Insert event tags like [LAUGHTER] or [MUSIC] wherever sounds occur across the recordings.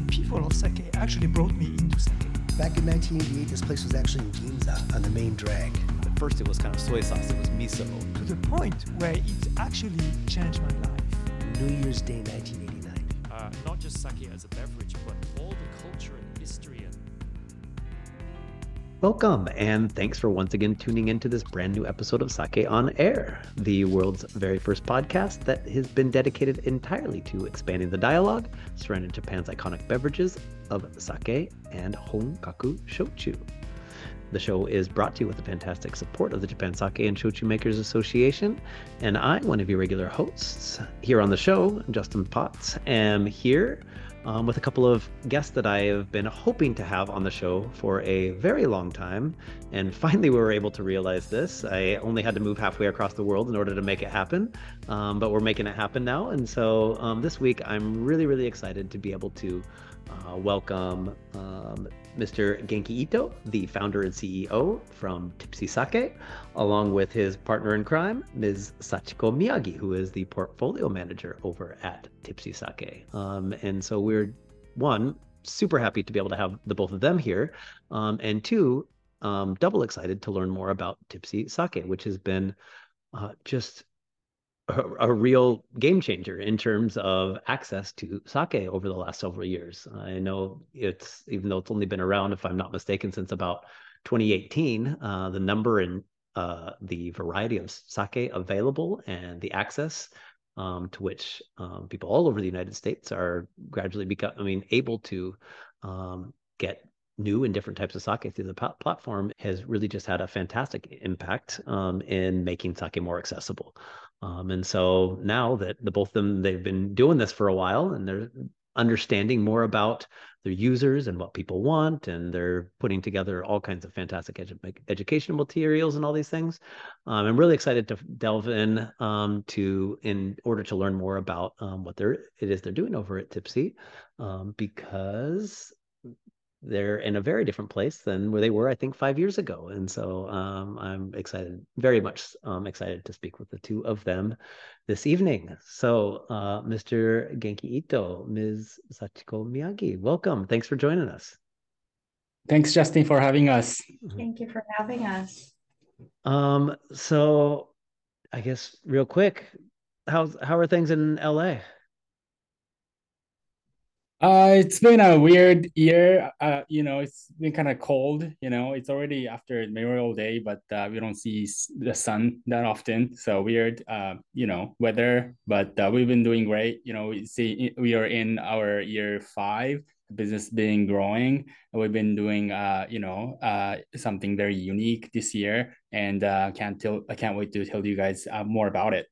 the people of sake actually brought me into sake. Back in 1988, this place was actually in Ginza on the main drag. At first, it was kind of soy sauce, it was miso. To the point where it actually changed my life. New Year's Day 1989. Uh, not just sake as a beverage, Welcome, and thanks for once again tuning into this brand new episode of Sake on Air, the world's very first podcast that has been dedicated entirely to expanding the dialogue surrounding Japan's iconic beverages of sake and honkaku shochu. The show is brought to you with the fantastic support of the Japan Sake and Shochu Makers Association, and I, one of your regular hosts here on the show, Justin Potts, am here um, with a couple of guests that I have been hoping to have on the show for a very long time. And finally, we were able to realize this. I only had to move halfway across the world in order to make it happen, um, but we're making it happen now. And so um, this week, I'm really, really excited to be able to uh, welcome um, Mr. Genki Ito, the founder and CEO from Tippsy Sake, along with his partner in crime, Ms. Sachiko Miyagi, who is the portfolio manager over at Tippsy Sake. Um, and so we're, one, super happy to be able to have the both of them here, um, and two, um, double excited to learn more about Tippsy Sake, which has been uh, just a, a, real game changer in terms of access to sake over the last several years. I know it's even though it's only been around, if I'm not mistaken, since about 2018, uh, the number and uh, the variety of sake available and the access um, to which um, people all over the United States are gradually becoming, I mean, able to um, get new and different types of sake through the platform has really just had a fantastic impact um, in making sake more accessible. Um, and so now that the both of them they've been doing this for a while and they're understanding more about their users and what people want and they're putting together all kinds of fantastic edu- educational materials and all these things um, i'm really excited to delve in um, to in order to learn more about um, what they're it is they're doing over at tippsy um, because they're in a very different place than where they were, I think, five years ago. And so um, I'm excited, very much um, excited to speak with the two of them this evening. So, uh, Mr. Genki Ito, Ms. Sachiko Miyagi, welcome. Thanks for joining us. Thanks, Justin, for having us. Thank you for having us. Um, so I guess real quick, how's how are things in LA? Uh, it's been a weird year. Uh, you know, it's been kind of cold. You know, it's already after Memorial Day, but uh, we don't see the sun that often. So weird, uh, you know, weather. But uh, we've been doing great. You know, we see we are in our year five, business being growing. We've been doing, uh, you know, uh, something very unique this year, and uh, can't tell. I can't wait to tell you guys uh, more about it.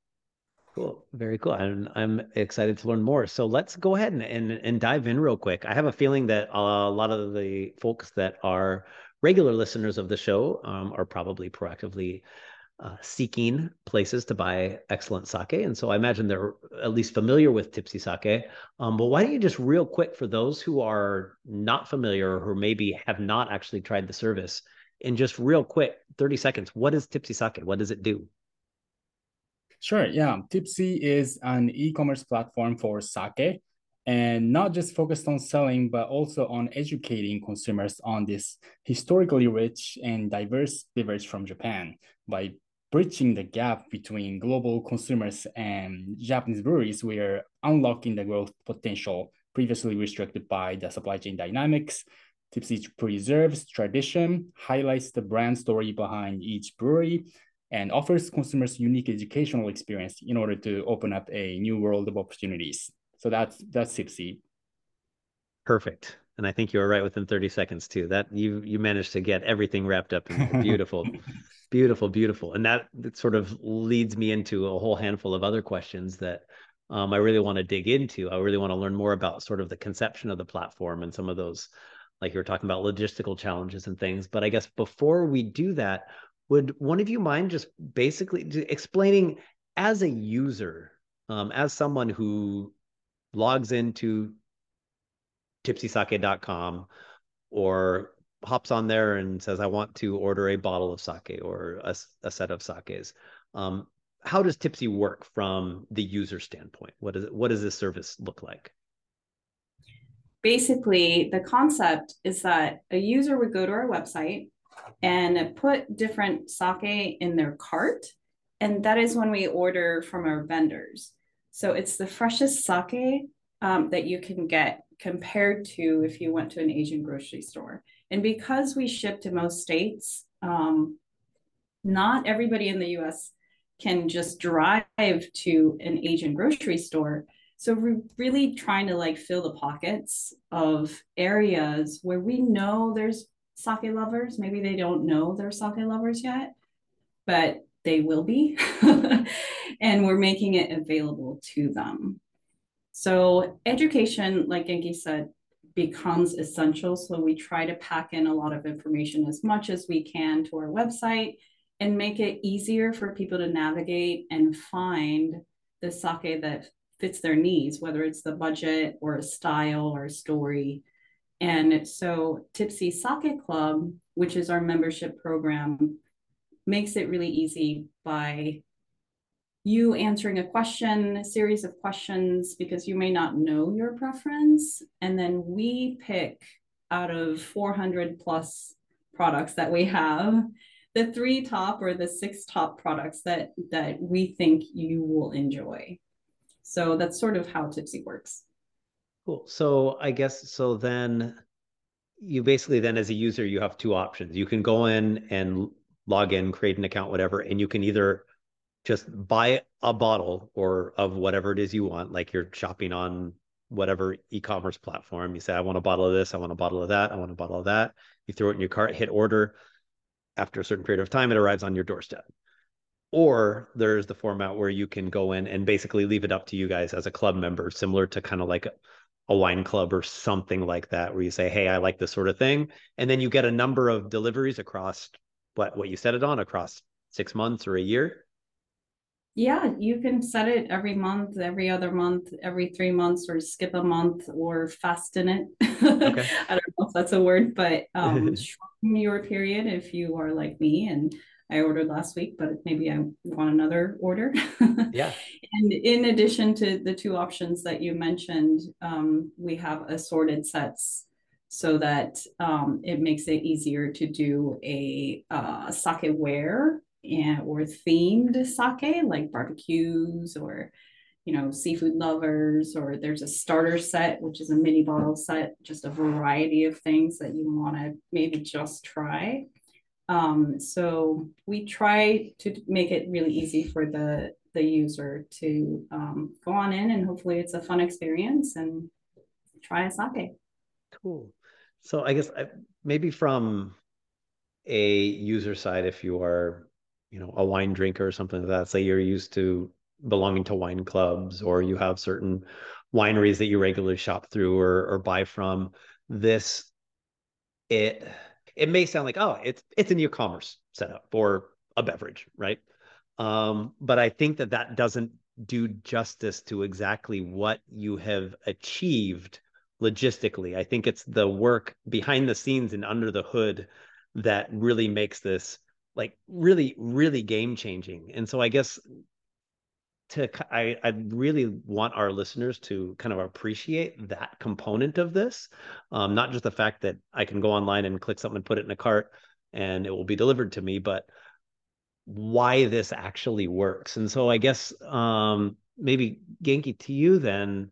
Cool. Very cool. I'm, I'm excited to learn more. So let's go ahead and, and, and dive in real quick. I have a feeling that a lot of the folks that are regular listeners of the show um, are probably proactively uh, seeking places to buy excellent sake. And so I imagine they're at least familiar with Tippsy Sake. Um, but why don't you just real quick for those who are not familiar or who maybe have not actually tried the service, in just real quick, 30 seconds, what is Tippsy Sake? What does it do? Sure. Yeah. Tippsy is an e commerce platform for sake and not just focused on selling, but also on educating consumers on this historically rich and diverse beverage from Japan by bridging the gap between global consumers and Japanese breweries. We are unlocking the growth potential previously restricted by the supply chain dynamics. Tippsy preserves tradition, highlights the brand story behind each brewery, and offers consumers unique educational experience in order to open up a new world of opportunities. So that's that's Tippsy. Perfect. And I think you were right within 30 seconds too. That you you managed to get everything wrapped up in beautiful, [LAUGHS] beautiful, beautiful. And that, that sort of leads me into a whole handful of other questions that um, I really want to dig into. I really want to learn more about sort of the conception of the platform and some of those, like you were talking about logistical challenges and things. But I guess before we do that, would one of you mind just basically explaining as a user, um, as someone who logs into tippsysake.com or hops on there and says, I want to order a bottle of sake or a, a set of sakes. Um, how does Tippsy work from the user standpoint? What is it, what does this service look like? basically, the concept is that a user would go to our website and put different sake in their cart. And that is when we order from our vendors. So it's the freshest sake um, that you can get compared to if you went to an Asian grocery store. And because we ship to most states, um, not everybody in the US can just drive to an Asian grocery store. So we're really trying to like fill the pockets of areas where we know there's sake lovers. Maybe they don't know they're sake lovers yet, but they will be. [LAUGHS] and we're making it available to them. So education, like Genki said, becomes essential. So we try to pack in a lot of information as much as we can to our website and make it easier for people to navigate and find the sake that fits their needs, whether it's the budget or a style or a story. And so Tippsy Sake Club, which is our membership program, makes it really easy by you answering a question, a series of questions, because you may not know your preference. And then we pick out of 400 plus products that we have the three top or the six top products that that we think you will enjoy so that's sort of how tippsy works cool. So i guess so then you basically then as a user you have two options. You can go in and log in create an account whatever and you can either just buy a bottle or of whatever it is you want like you're shopping on whatever e-commerce platform. You say i want a bottle of this i want a bottle of that i want a bottle of that. You throw it in your cart hit order. After a certain period of time, it arrives on your doorstep. Or there's the format where you can go in and basically leave it up to you guys as a club member, similar to kind of like a, wine club or something like that, where you say, Hey, I like this sort of thing. And then you get a number of deliveries across what, what you set it on across six months or a year. Yeah, you can set it every month, every other month, every three months, or skip a month or fasten it. [LAUGHS] Okay. I don't know if that's a word, but [LAUGHS] um, shorten your period if you are like me and I ordered last week, but maybe I want another order. [LAUGHS] yeah. And in addition to the two options that you mentioned, um, we have assorted sets so that um, it makes it easier to do a uh, sake wear and or themed sake like barbecues or you know seafood lovers or there's a starter set which is a mini bottle set just a variety of things that you want to maybe just try um, so we try to make it really easy for the the user to um, go on in and hopefully it's a fun experience and try a sake. Cool. So i guess I, maybe from a user side if you are you know a wine drinker or something like that say you're used to belonging to wine clubs or you have certain wineries that you regularly shop through or, or buy from this it it may sound like oh it's it's an e-commerce setup or a beverage right? Um, but i think that that doesn't do justice to exactly what you have achieved logistically. I think it's the work behind the scenes and under the hood that really makes this like really really game changing and so i guess to I, I really want our listeners to kind of appreciate that component of this um, not just the fact that i can go online and click something and put it in a cart and it will be delivered to me but why this actually works. And so i guess um, maybe genki to you then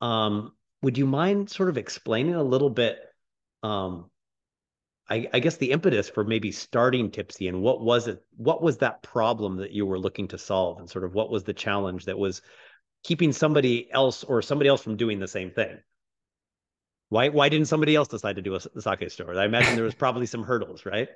um, would you mind sort of explaining a little bit um, I, I, guess the impetus for maybe starting Tippsy and what was it? What was that problem that you were looking to solve, and sort of what was the challenge that was keeping somebody else or somebody else from doing the same thing? Why why didn't somebody else decide to do a, sake store? I imagine there was [LAUGHS] probably some hurdles, right?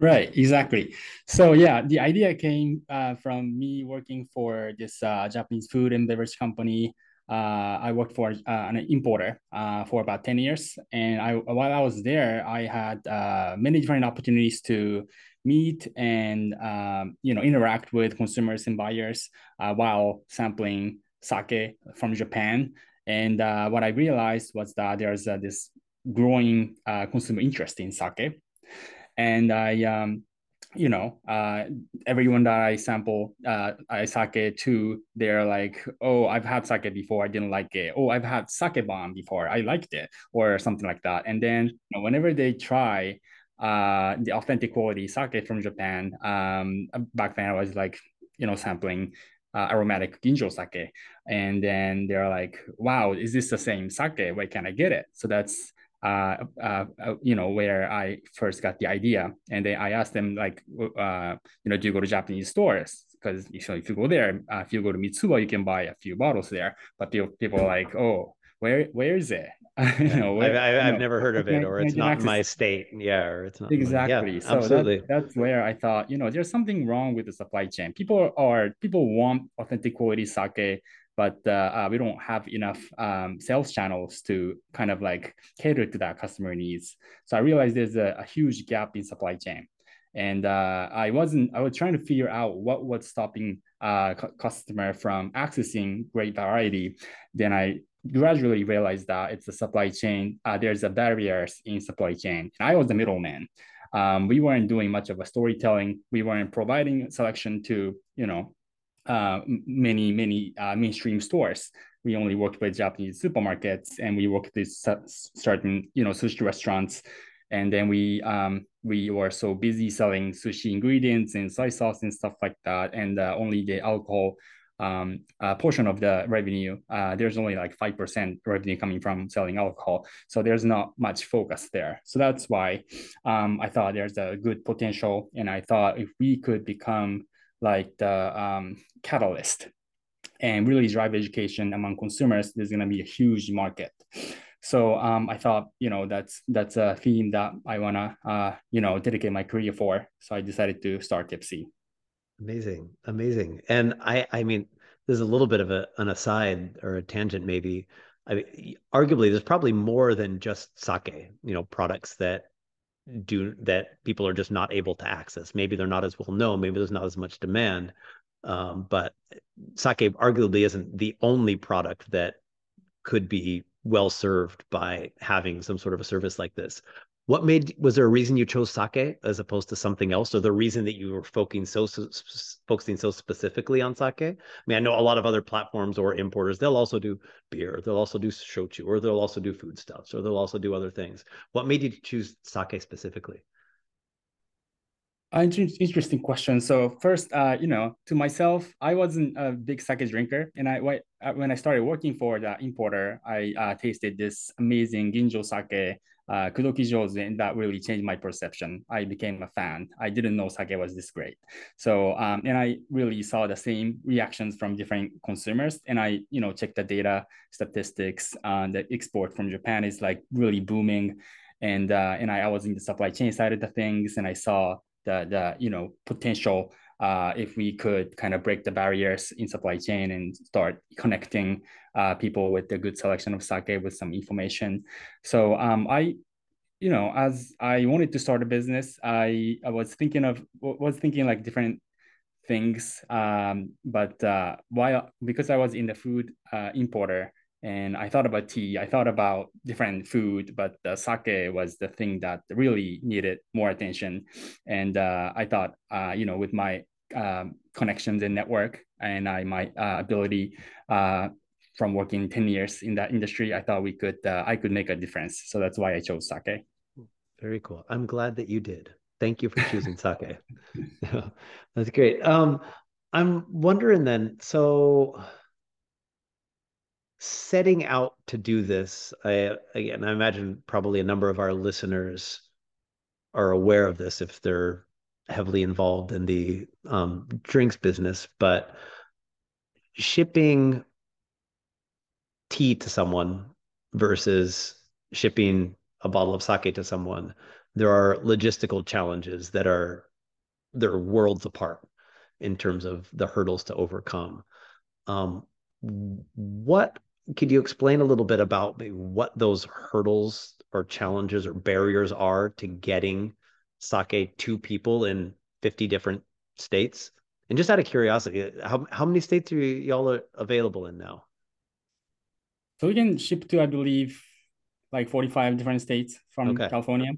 Right, exactly. So yeah, the idea came uh, from me working for this uh, Japanese food and beverage company I worked for uh, an importer uh, for about 10 years. And I, while I was there, I had uh, many different opportunities to meet and um, you know interact with consumers and buyers uh, while sampling sake from Japan. And uh, what I realized was that there's this growing consumer interest in sake. And I um, you know, uh, everyone that I sample uh, I sake to, they're like, oh, I've had sake before, I didn't like it. Oh, I've had sake bomb before, I liked it, or something like that. And then you know, whenever they try uh, the authentic quality sake from Japan, um, back then I was like, you know, sampling uh, aromatic ginjo sake, and then they're like, wow, is this the same sake? Where can I get it? So that's uh, uh, uh, you know, where I first got the idea. And then I asked them, like, uh, you know, do you go to Japanese stores? Because you know, if you go there, uh, if you go to Mitsuwa, you can buy a few bottles there. But people, people are like, oh, where where is it? [LAUGHS] you know, where, I've, I've, I've never heard of it, or it's not my state. Yeah, or it's not exactly. Yeah, so absolutely. That, that's where I thought, you know, there's something wrong with the supply chain. People are people want authentic quality sake but uh, uh, we don't have enough um, sales channels to kind of like cater to that customer needs. So I realized there's a, a huge gap in supply chain, and uh, I wasn't. I was trying to figure out what was stopping uh, customer from accessing great variety. Then I gradually realized that it's a supply chain. Uh, there's a barriers in supply chain. And I was the middleman. Um, we weren't doing much of a storytelling. We weren't providing selection to you know uh, many many uh, mainstream stores. We only worked with Japanese supermarkets, and we worked with certain you know sushi restaurants. And then we um, we were so busy selling sushi ingredients and soy sauce and stuff like that, and uh, only the alcohol um, uh, portion of the revenue, uh, there's only like 5% revenue coming from selling alcohol. So there's not much focus there. So that's why um, I thought there's a good potential. And I thought if we could become like the um, catalyst and really drive education among consumers, there's going to be a huge market. So um, I thought, you know, that's that's a theme that I wanna, uh, you know, dedicate my career for. So I decided to start Tippsy. Amazing, amazing. And I, I mean, there's a little bit of a, an aside or a tangent, maybe. I mean, arguably, there's probably more than just sake. You know, products that do that people are just not able to access. Maybe they're not as well known. Maybe there's not as much demand. Um, but sake arguably isn't the only product that could be well served by having some sort of a service like this. What made was there a reason you chose sake as opposed to something else, or the reason that you were focusing so, so focusing so specifically on sake? I mean, I know a lot of other platforms or importers they'll also do beer, they'll also do shochu, or they'll also do foodstuffs, or they'll also do other things. What made you choose sake specifically? Uh, interesting question. So first, uh, you know, to myself, I wasn't a big sake drinker, and I uh, when I started working for the importer, I uh, tasted this amazing ginjo sake uh, Kudoki Jozu, and that really changed my perception. I became a fan. I didn't know sake was this great. So, um, and I really saw the same reactions from different consumers. And I, you know, checked the data, statistics, uh, the export from Japan is like really booming. And uh, and I, I was in the supply chain side of the things, and I saw the the you know potential uh, if we could kind of break the barriers in supply chain and start connecting uh, people with a good selection of sake with some information. So um, I, you know, as I wanted to start a business, I, I was thinking of was thinking like different things. Um, but uh, while because I was in the food uh, importer, and I thought about tea. I thought about different food, but the sake was the thing that really needed more attention. And uh, I thought, uh, you know, with my um, connections and network and I my uh, ability uh, from working ten years in that industry, I thought we could uh, I could make a difference. So that's why I chose sake. Very cool. I'm glad that you did. Thank you for choosing [LAUGHS] sake. [LAUGHS] that's great. Um, I'm wondering then. So setting out to do this, I again, I imagine probably a number of our listeners are aware of this if they're heavily involved in the um, drinks business, but shipping tea to someone versus shipping a bottle of sake to someone, there are logistical challenges that are they're worlds apart in terms of the hurdles to overcome. Um, what could you explain a little bit about what those hurdles or challenges or barriers are to getting sake to people in 50 different states? And just out of curiosity, how, how many states are y'all available in now? So we can ship to, I believe, like 45 different states from okay. California.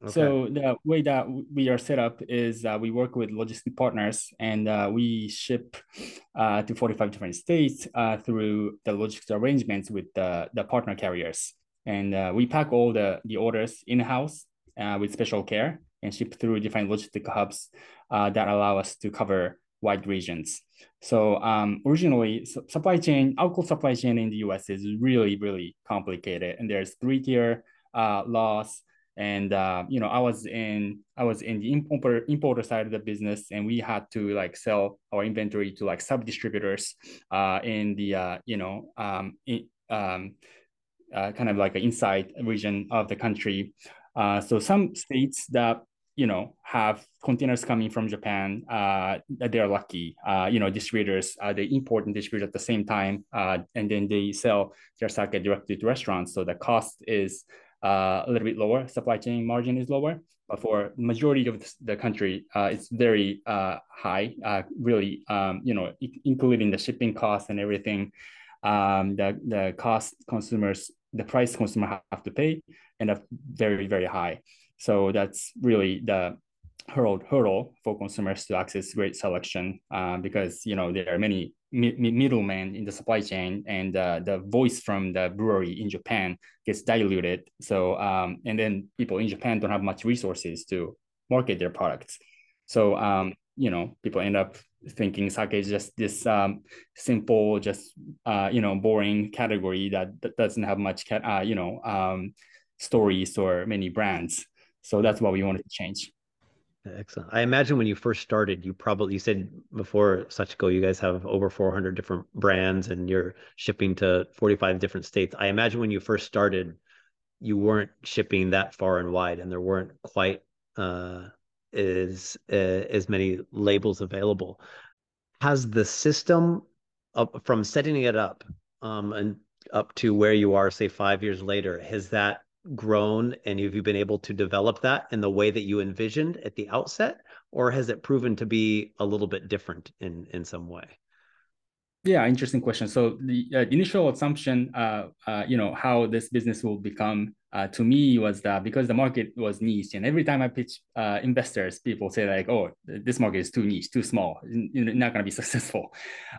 Okay. So the way that we are set up is uh, we work with logistic partners and uh, we ship uh, to 45 different states uh, through the logistics arrangements with the, the partner carriers. And uh, we pack all the, the orders in-house uh, with special care and ship through different logistic hubs that allow us to cover wide regions. So um, originally, su supply chain, alcohol supply chain in the US is really, really complicated. And there's three-tier laws and uh, you know i was in i was in the importer importer side of the business and we had to like sell our inventory to like sub distributors uh, in the uh, you know um, in, um, uh, kind of like an inside region of the country. Uh, so some states that you know have containers coming from japan uh, they're lucky. Uh, you know distributors they import and distribute at the same time uh, and then they sell their sake directly to restaurants. So the cost is uh, a little bit lower. Supply chain margin is lower, but for majority of the country, uh, it's very uh, high. Uh, really, um, you know, including the shipping costs and everything, um, the the cost consumers, the price consumer have to pay, and very very high. So that's really the hurdle hurdle for consumers to access great selection uh, because you know there are many mi- middlemen in the supply chain and uh, the voice from the brewery in Japan gets diluted. So um, and then people in Japan don't have much resources to market their products. So um, you know people end up thinking sake is just this um, simple just uh, you know boring category that, that doesn't have much uh, you know um, stories or many brands. So that's what we wanted to change Excellent. I imagine when you first started, you probably you said before Sachiko, you guys have over 400 different brands and you're shipping to 45 different states. I imagine when you first started, you weren't shipping that far and wide, and there weren't quite uh, as uh, as many labels available. Has the system from setting it up um, and up to where you are, say five years later, has that grown and have you been able to develop that in the way that you envisioned at the outset or has it proven to be a little bit different in in some way yeah, interesting question. So the uh, initial assumption, uh, uh, you know, how this business will become uh, to me was that because the market was niche, and every time I pitch uh, investors, people say like, "Oh, this market is too niche, too small, you're not going to be [LAUGHS] successful."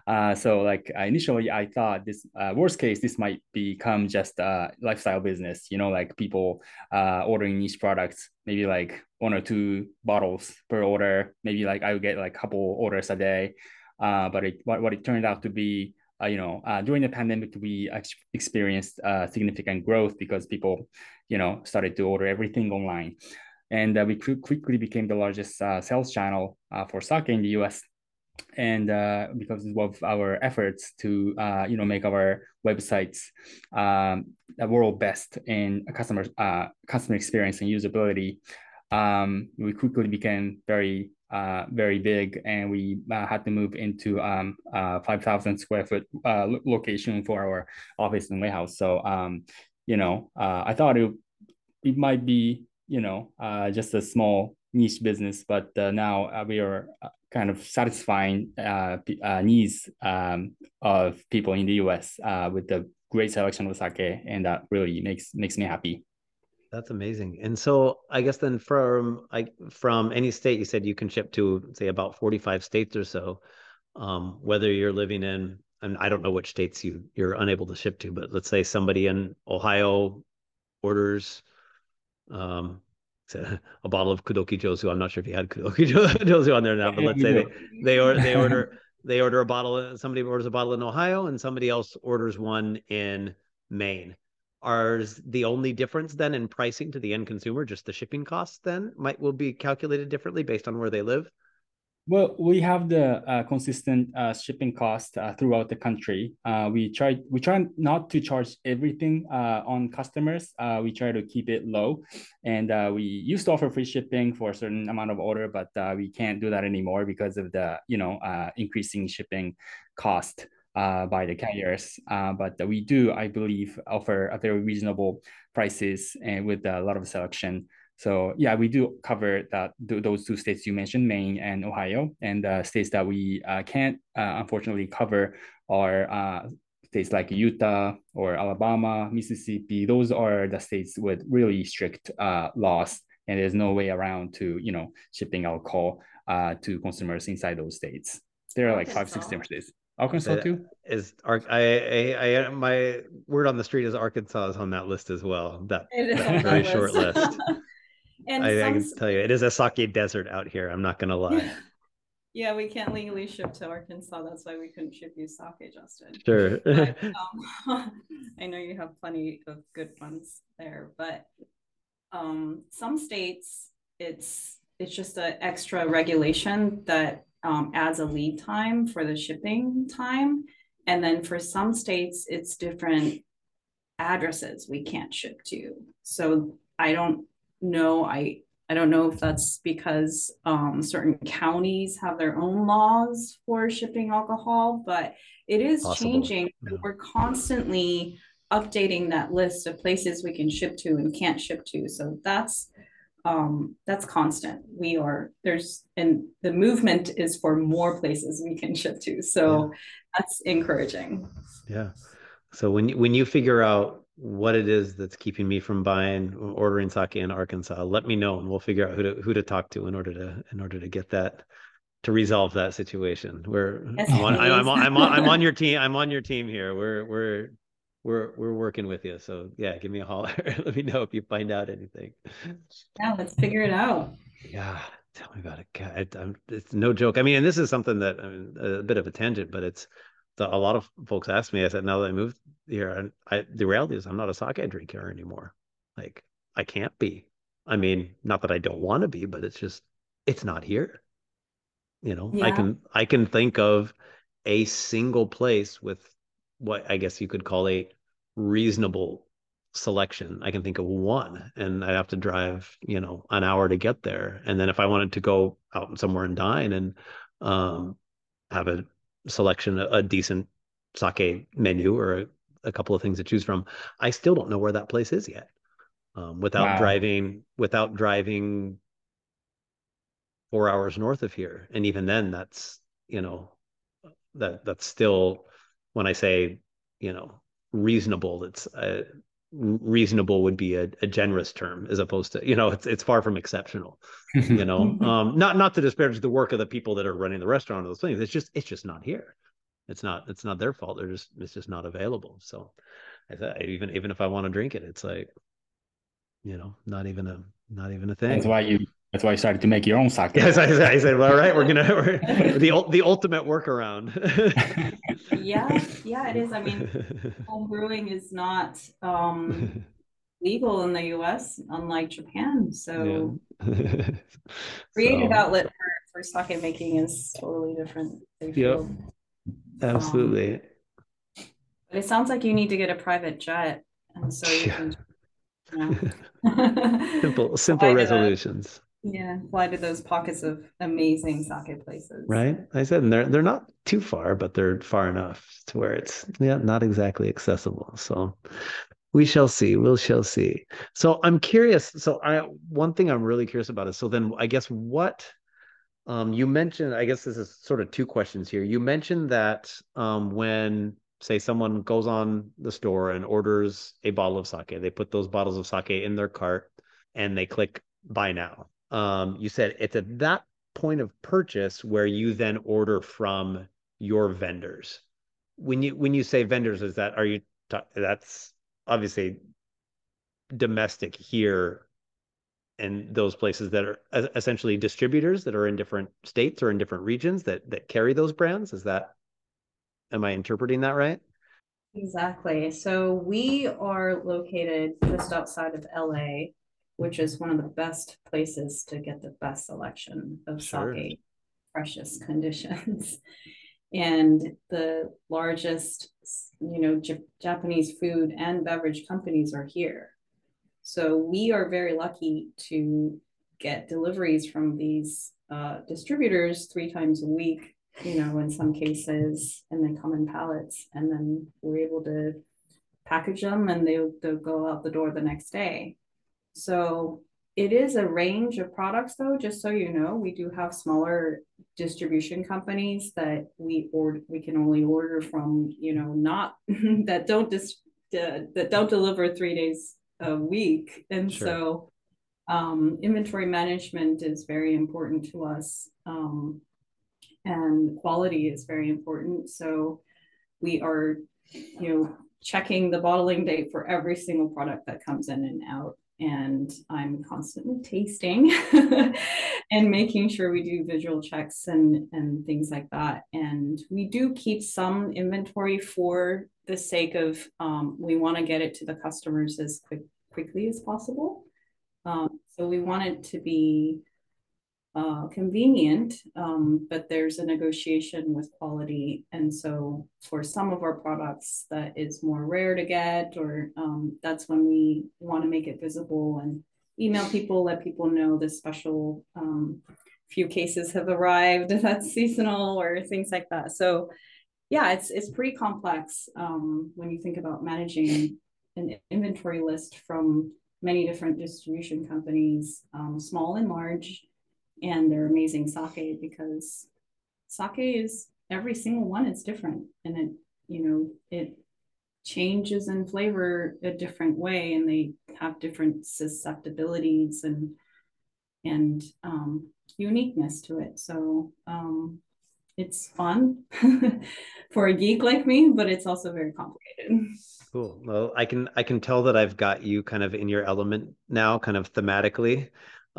Uh, so like initially, I thought this worst case, this might become just a lifestyle business. You know, like people ordering niche products, maybe like one or two bottles per order. Maybe like I would get like a couple orders a day. Uh, but it, what, what it turned out to be, uh, you know, uh, during the pandemic, we experienced uh, significant growth because people, you know, started to order everything online. And uh, we quickly became the largest uh, sales channel for sake in the US. And because of our efforts to, you know, make our websites um, the world best in customer customer experience and usability, um, we quickly became very uh, very big, and we uh, had to move into um, uh, 5,000 square foot uh, location for our office and warehouse. So, um, you know, uh, I thought it, it might be, you know, uh, just a small niche business, but now we are kind of satisfying needs um, of people in the US with the great selection of sake, and that really makes makes me happy. That's amazing. And so I guess then from I from any state you said you can ship to say about 45 states or so. Um, whether you're living in and I don't know which states you you're unable to ship to, but let's say somebody in Ohio orders um [LAUGHS] a bottle of Kudoki Jozu. I'm not sure if you had Kudoki [LAUGHS] Jozu on there now, but let's say they they order they [LAUGHS] order they order a bottle somebody orders a bottle in Ohio and somebody else orders one in Maine are the only difference then in pricing to the end consumer just the shipping costs then might will be calculated differently based on where they live? Well we have the uh, consistent uh, shipping cost uh, throughout the country. Uh, we try we try not to charge everything uh, on customers. Uh, we try to keep it low. And we used to offer free shipping for a certain amount of order but we can't do that anymore because of the you know increasing shipping cost uh, by the carriers. Uh, but we do, I believe, offer a very reasonable prices and with a lot of selection. So yeah, we do cover that those two states you mentioned, Maine and Ohio, and uh, states that we uh, can't uh, unfortunately cover are uh, states like Utah or Alabama, Mississippi. Those are the states with really strict uh, laws and there's no way around to you know shipping alcohol uh, to consumers inside those states. There are like five, six different states. Arkansas But, too. Is Ar- I, I I my word on the street is Arkansas is on that list as well. That It is that very short list. list. [LAUGHS] and I, I can tell you, it is a sake desert out here. I'm not gonna lie. [LAUGHS] yeah, we can't legally ship to Arkansas. That's why we couldn't ship you sake, Justin. Sure. [LAUGHS] But, um, I know you have plenty of good ones there, but um, some states it's it's just an extra regulation that um, adds a lead time for the shipping time, and then for some states it's different addresses we can't ship to. So I don't know. I I don't know if that's because um, certain counties have their own laws for shipping alcohol, but it is Possible, changing. yeah. We're constantly updating that list of places we can ship to and can't ship to. So that's um that's constant. We are there's and the movement is for more places we can ship to. So that's encouraging. Yeah. So when you, when you figure out what it is that's keeping me from buying ordering sake in Arkansas, let me know and we'll figure out who to who to talk to in order to in order to get that to resolve that situation. We're Yes, I'm on, I'm, I'm on, I'm on I'm on [LAUGHS] your team. I'm on your team here. We're we're we're we're working with you. So yeah, give me a holler. [LAUGHS] let me know if you find out anything. Yeah, let's figure it out. Yeah, tell me about it. God, I'm, it's no joke. I mean, and this is something that I mean, a bit of a tangent, but it's the, a lot of folks ask me. I said, now that I moved here, and I the reality is I'm not a sake drinker anymore. Like I can't be. I mean, not that I don't want to be, but it's just it's not here. You know, I can I can think of a single place with what I guess you could call a reasonable selection. I can think of one, and I'd have to drive, you know, an hour to get there. And then if I wanted to go out somewhere and dine and um, have a selection, a, a decent sake menu or a, a couple of things to choose from, I still don't know where that place is yet. Um, without Wow. driving, without driving four hours north of here, and even then, that's you know, that that's still when I say you know reasonable, it's uh, reasonable would be a, a generous term as opposed to you know it's it's far from exceptional [LAUGHS] you know? Um not not to disparage the work of the people that are running the restaurant or those things it's just it's just not here. It's not it's not their fault. They're just it's just not available. So I thought even even if I want to drink it it's like you know not even a not even a thing. That's why you. That's why you started to make your own sake. yes I, said- I said well all right we're gonna [LAUGHS] we're, the the ultimate workaround [LAUGHS] Yeah, yeah, it is. I mean, home brewing is not um legal in the US, unlike Japan. So yeah. [LAUGHS] creative So, outlet for, for sake making is totally different. they Yep. feel. absolutely But it sounds like you need to get a private jet, and so you Yeah. can. Yeah. simple simple Fly to resolutions Yeah, fly to those pockets of amazing sake places. right? I said and they're they're not too far but they're far enough to where it's yeah not exactly accessible. So we shall see we shall see. So i'm curious so i one thing i'm really curious about is so then i guess what um you mentioned i guess this is sort of two questions here. You mentioned that um when say someone goes on the store and orders a bottle of sake they put those bottles of sake in their cart and they click buy now um you said it's at that point of purchase where you then order from your vendors. When you when you say vendors is that are you that's obviously domestic here and those places that are essentially distributors that are in different states or in different regions that that carry those brands? Is that am i interpreting that right? Exactly. So we are located just outside of LA, which is one of the best places to get the best selection of Sure. sake, freshest conditions. [LAUGHS] And the largest, you know, Jap- Japanese food and beverage companies are here. So we are very lucky to get deliveries from these uh, distributors three times a week you know, in some cases, and they come in pallets, and then we're able to package them and they'll, they'll go out the door the next day. So it is a range of products, though, just so you know, we do have smaller distribution companies that we order, we can only order from, you know, not [LAUGHS] that don't dis, uh, that don't deliver three days a week. And Sure. so um, inventory management is very important to us. Um, and quality is very important. So we are, you know, checking the bottling date for every single product that comes in and out. And I'm constantly tasting [LAUGHS] and making sure we do visual checks and, and things like that. And we do keep some inventory for the sake of um, we want to get it to the customers as quick, quickly as possible. Um, so we want it to be uh, convenient, um, but there's a negotiation with quality. And so for some of our products that is more rare to get, or um, that's when we want to make it visible and email people, let people know the special um, few cases have arrived [LAUGHS] that's seasonal or things like that. So yeah, it's it's pretty complex um, when you think about managing an inventory list from many different distribution companies, um, small and large, and they're amazing sake because sake is every single one is different and it you know it changes in flavor a different way and they have different susceptibilities and and um, uniqueness to it. So um, it's fun [LAUGHS] for a geek like me but it's also very complicated. Cool. Well i can i can tell that i've got you kind of in your element now kind of thematically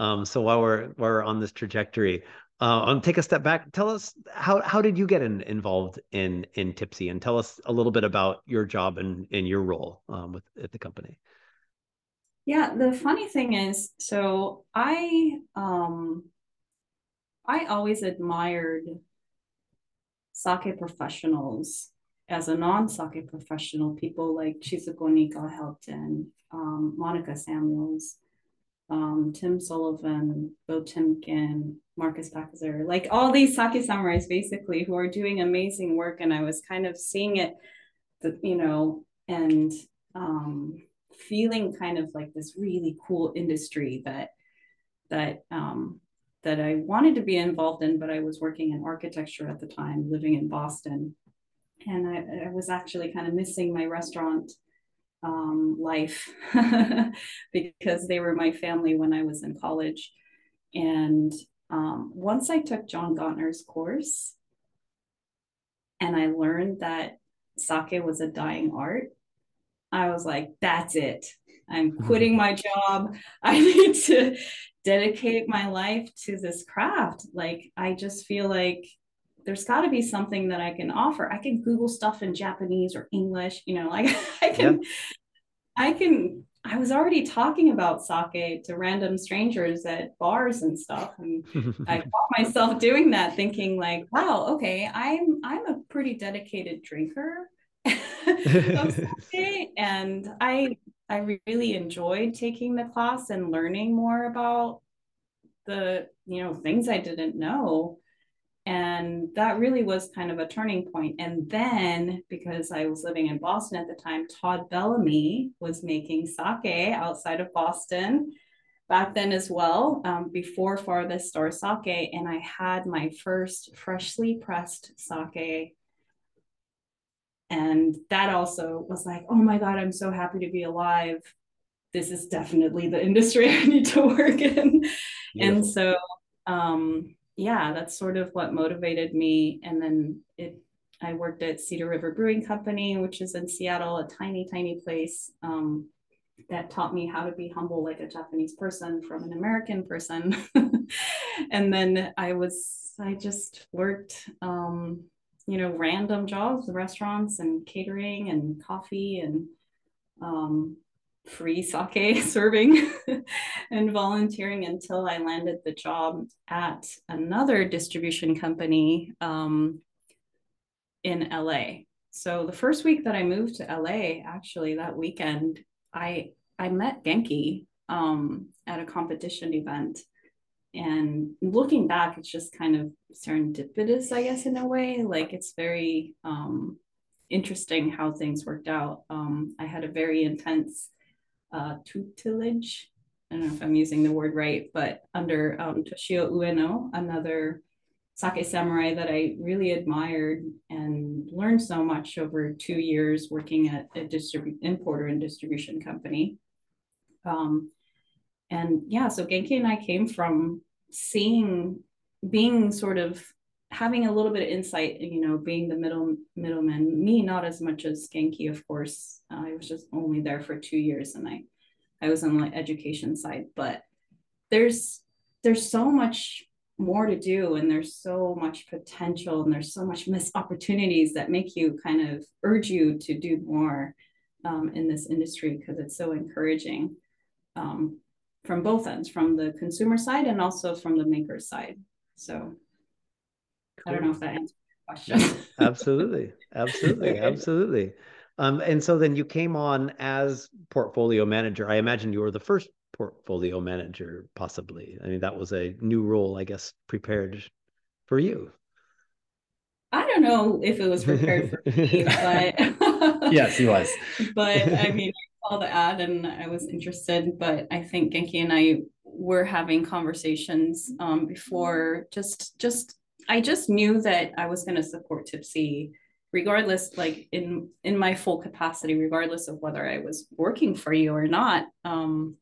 um, so while we're while we're on this trajectory, uh, um, take a step back. Tell us how how did you get in, involved in in Tippsy, and tell us a little bit about your job and in your role um, with at the company. Yeah, the funny thing is, so I um, I always admired sake professionals as a non-sake professional, people like Chizuko Niikawa-Helton, um, Monica Samuels, um, Tim Sullivan, Beau Timken, Marcus Pakiser, like all these sake samurais basically who are doing amazing work. And I was kind of seeing it, you know, and um, feeling kind of like this really cool industry that that um, that I wanted to be involved in, but I was working in architecture at the time, living in Boston, and I, I was actually kind of missing my restaurant um, life [LAUGHS] because they were my family when I was in college. And um, once I took John Gauntner's course and I learned that sake was a dying art, I was like, that's it. I'm [LAUGHS] quitting my job. I need to dedicate my life to this craft. Like, I just feel like there's got to be something that I can offer. I can Google stuff in Japanese or English, you know, [LAUGHS] like I can, I can, I was already talking about sake to random strangers at bars and stuff. And I caught myself doing that thinking like, wow, okay, I'm, I'm a pretty dedicated drinker [LAUGHS] of sake. And I, I really enjoyed taking the class and learning more about the, you know, things I didn't know and that really was kind of a turning point. and then because i was living in boston at the time todd bellomy was making sake outside of boston back then as well um, before farthest star sake. And i had my first freshly pressed sake. And that also was like oh my god i'm so happy to be alive. This is definitely the [LAUGHS] industry i need to work in. And so um, yeah, that's sort of what motivated me. And then it, I worked at Cedar River Brewing Company, which is in Seattle, a tiny, tiny place um, that taught me how to be humble like a Japanese person from an American person. [LAUGHS] and then I was, I just worked, um, you know, random jobs, restaurants and catering and coffee and um, free sake [LAUGHS] serving [LAUGHS] and volunteering until I landed the job at another distribution company um, in LA. So the first week that I moved to LA, actually that weekend, I I met Genki um, at a competition event. And looking back, it's just kind of serendipitous, I guess, in a way. Like it's very um, interesting how things worked out. Um, I had a very intense uh, tutelage. I don't know if I'm using the word right, but under um, Toshio Ueno, another sake samurai that I really admired and learned so much over two years working at a distribu- importer and distribution company. Um, and yeah, so Genki and I came from seeing, being sort of having a little bit of insight, you know, being the middle middleman. Me, not as much as Genki, of course. Uh, I was just only there for two years, and I, I was on the education side. But there's there's so much more to do, and there's so much potential, and there's so much missed opportunities that make you kind of urge you to do more um, in this industry because it's so encouraging. Um, from both ends, from the consumer side and also from the maker side. So cool. I don't know if that answers your question. absolutely. Absolutely. [LAUGHS] Absolutely. Um, and so then you came on as portfolio manager. I imagine you were the first portfolio manager, possibly. I mean, that was a new role, I guess, prepared for you. I don't know if it was prepared for me, [LAUGHS] but [LAUGHS] yes, he was. but I mean, I saw the ad and I was interested, but I think Genki and I were having conversations um, before. Just, just I just knew that I was going to support Tippsy, regardless, like in in my full capacity, regardless of whether I was working for you or not. Um,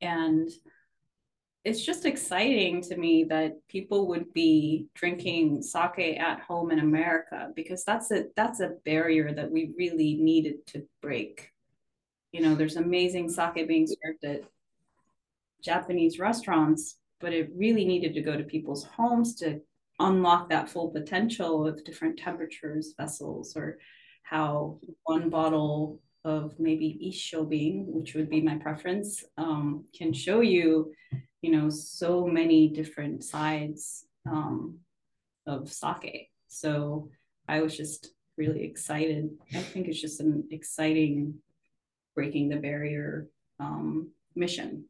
and it's just exciting to me that people would be drinking sake at home in America because that's a that's a barrier that we really needed to break you know, there's amazing sake being served at Japanese restaurants, but it really needed to go to people's homes to unlock that full potential of different temperatures, vessels, or how one bottle of maybe Issho which would be my preference, um, can show you, you know, so many different sides um, of sake. So I was just really excited. I think it's just an exciting breaking the barrier um, mission.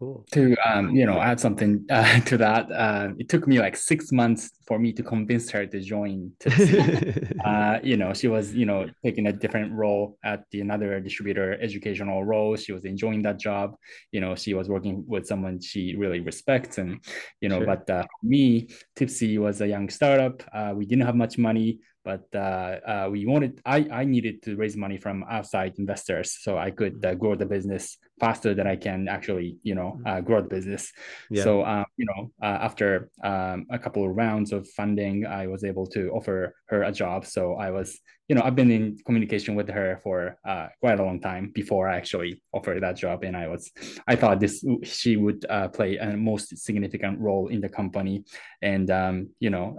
Cool. To um, you know, add something [LAUGHS] uh, to that, uh, it took me like six months for me to convince her to join. [LAUGHS] uh, you know, she was you know taking a different role at the another distributor, educational role. She was enjoying that job. You know, she was working with someone she really respects, and you know, sure. but uh, me, Tippsy was a young startup. Uh, we didn't have much money but uh, uh, we wanted I, I needed to raise money from outside investors so i could uh, grow the business faster than i can actually you know mm-hmm. uh, grow the business yeah. so um, you know uh, after um, a couple of rounds of funding i was able to offer her a job so i was you know i've been in communication with her for uh, quite a long time before i actually offered that job and i was i thought this she would play a most significant role in the company and um, you know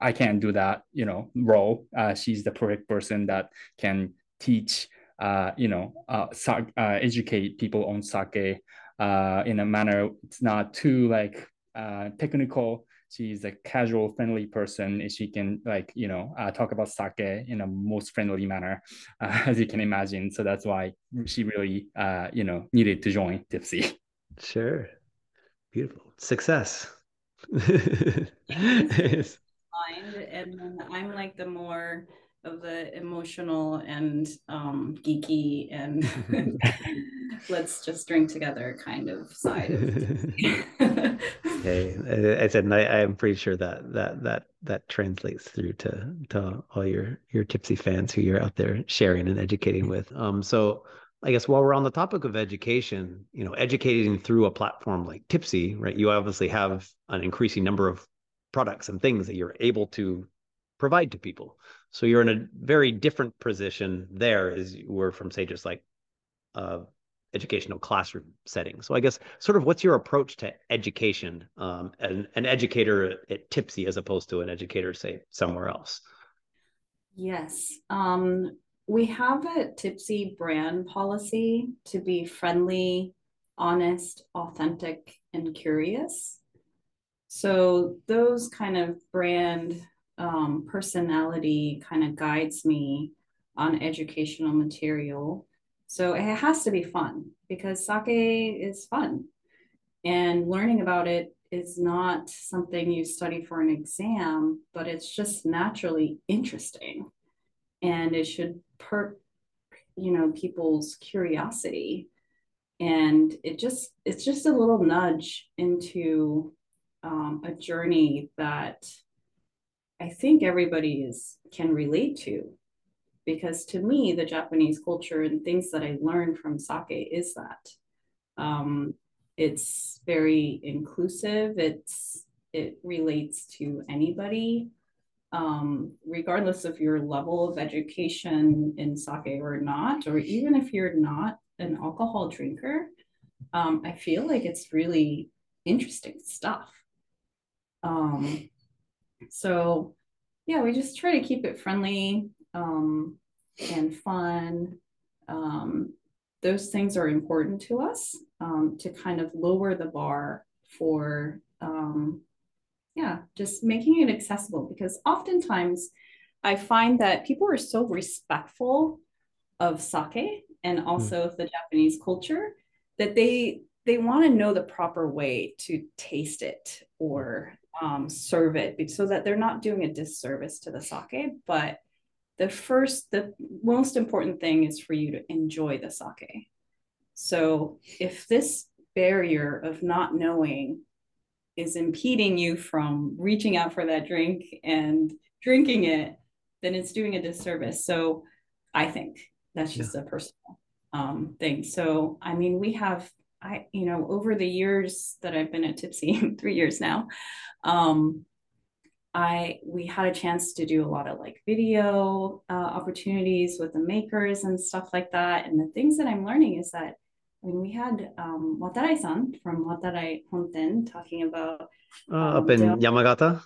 i can't do that you know role. Uh, she's the perfect person that can teach, uh, you know, uh, uh educate people on sake uh, in a manner it's not too like uh, technical. She's a casual, friendly person. She can like you know talk about sake in a most friendly manner, [LAUGHS] as you can imagine. So that's why she really you know needed to join Tippsy. Sure, beautiful success. [LAUGHS] mind and then i'm like the more of the emotional and um, geeky and [LAUGHS] let's just drink together kind of side of [LAUGHS] okay i said I, i'm pretty sure that that that that translates through to to all your your tippsy fans who you're out there sharing and educating with um so I guess while we're on the topic of education, you know, educating through a platform like Tippsy, right? You obviously have an increasing number of products and things that you're able to provide to people. So you're in a very different position there as you were from say just like uh, educational classroom setting. So I guess sort of what's your approach to education, um, and an educator at Tippsy as opposed to an educator say somewhere else? Yes. Um, we have a Tippsy brand policy to be friendly, honest, authentic, and curious. So those kind of brand um, personality kind of guides me on educational material. So it has to be fun because sake is fun. And learning about it is not something you study for an exam, but it's just naturally interesting. And it should perk, you know, people's curiosity. And it just, it's just a little nudge into um, a journey that I think everybody is can relate to because to me the Japanese culture and things that I learned from sake is that um, it's very inclusive. It's it relates to anybody, um, regardless of your level of education in sake or not, or even if you're not an alcohol drinker. Um, I feel like it's really interesting stuff. Um, so yeah, we just try to keep it friendly um, and fun. Um, those things are important to us um, to kind of lower the bar for, um, yeah, just making it accessible because oftentimes I find that people are so respectful of sake and hmm. also mm. of the Japanese culture that they they want to know the proper way to taste it or um, serve it so that they're not doing a disservice to the sake. But the first, the most important thing is for you to enjoy the sake. So if this barrier of not knowing is impeding you from reaching out for that drink and drinking it, then it's doing a disservice. So I think that's just yeah. a personal um, thing. So, I mean, we have I, you know, over the years that I've been at Tippsy, [LAUGHS] three years now, um, I we had a chance to do a lot of like video uh, opportunities with the makers and stuff like that. And the things that I'm learning is that I mean, we had um, Watarai-san from Watarai Honten talking about uh, um, up in Yamagata.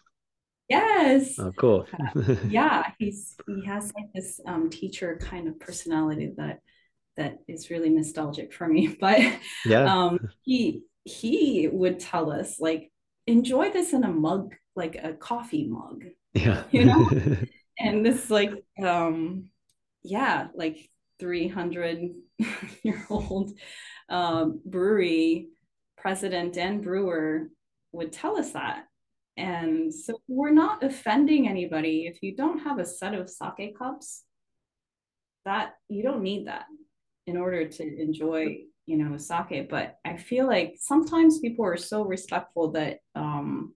Yes. Oh, cool. uh, [LAUGHS] yeah, [LAUGHS] he's he has like this um, teacher kind of personality that that is really nostalgic for me. [LAUGHS] But yeah, um, he he would tell us like enjoy this in a mug, like a coffee mug. Yeah, [LAUGHS] you know, [LAUGHS] and this like um, yeah, like three hundred year old um, brewery president and brewer would tell us that. And so we're not offending anybody. If you don't have a set of sake cups, that you don't need that in order to enjoy you know sake but i feel like sometimes people are so respectful that um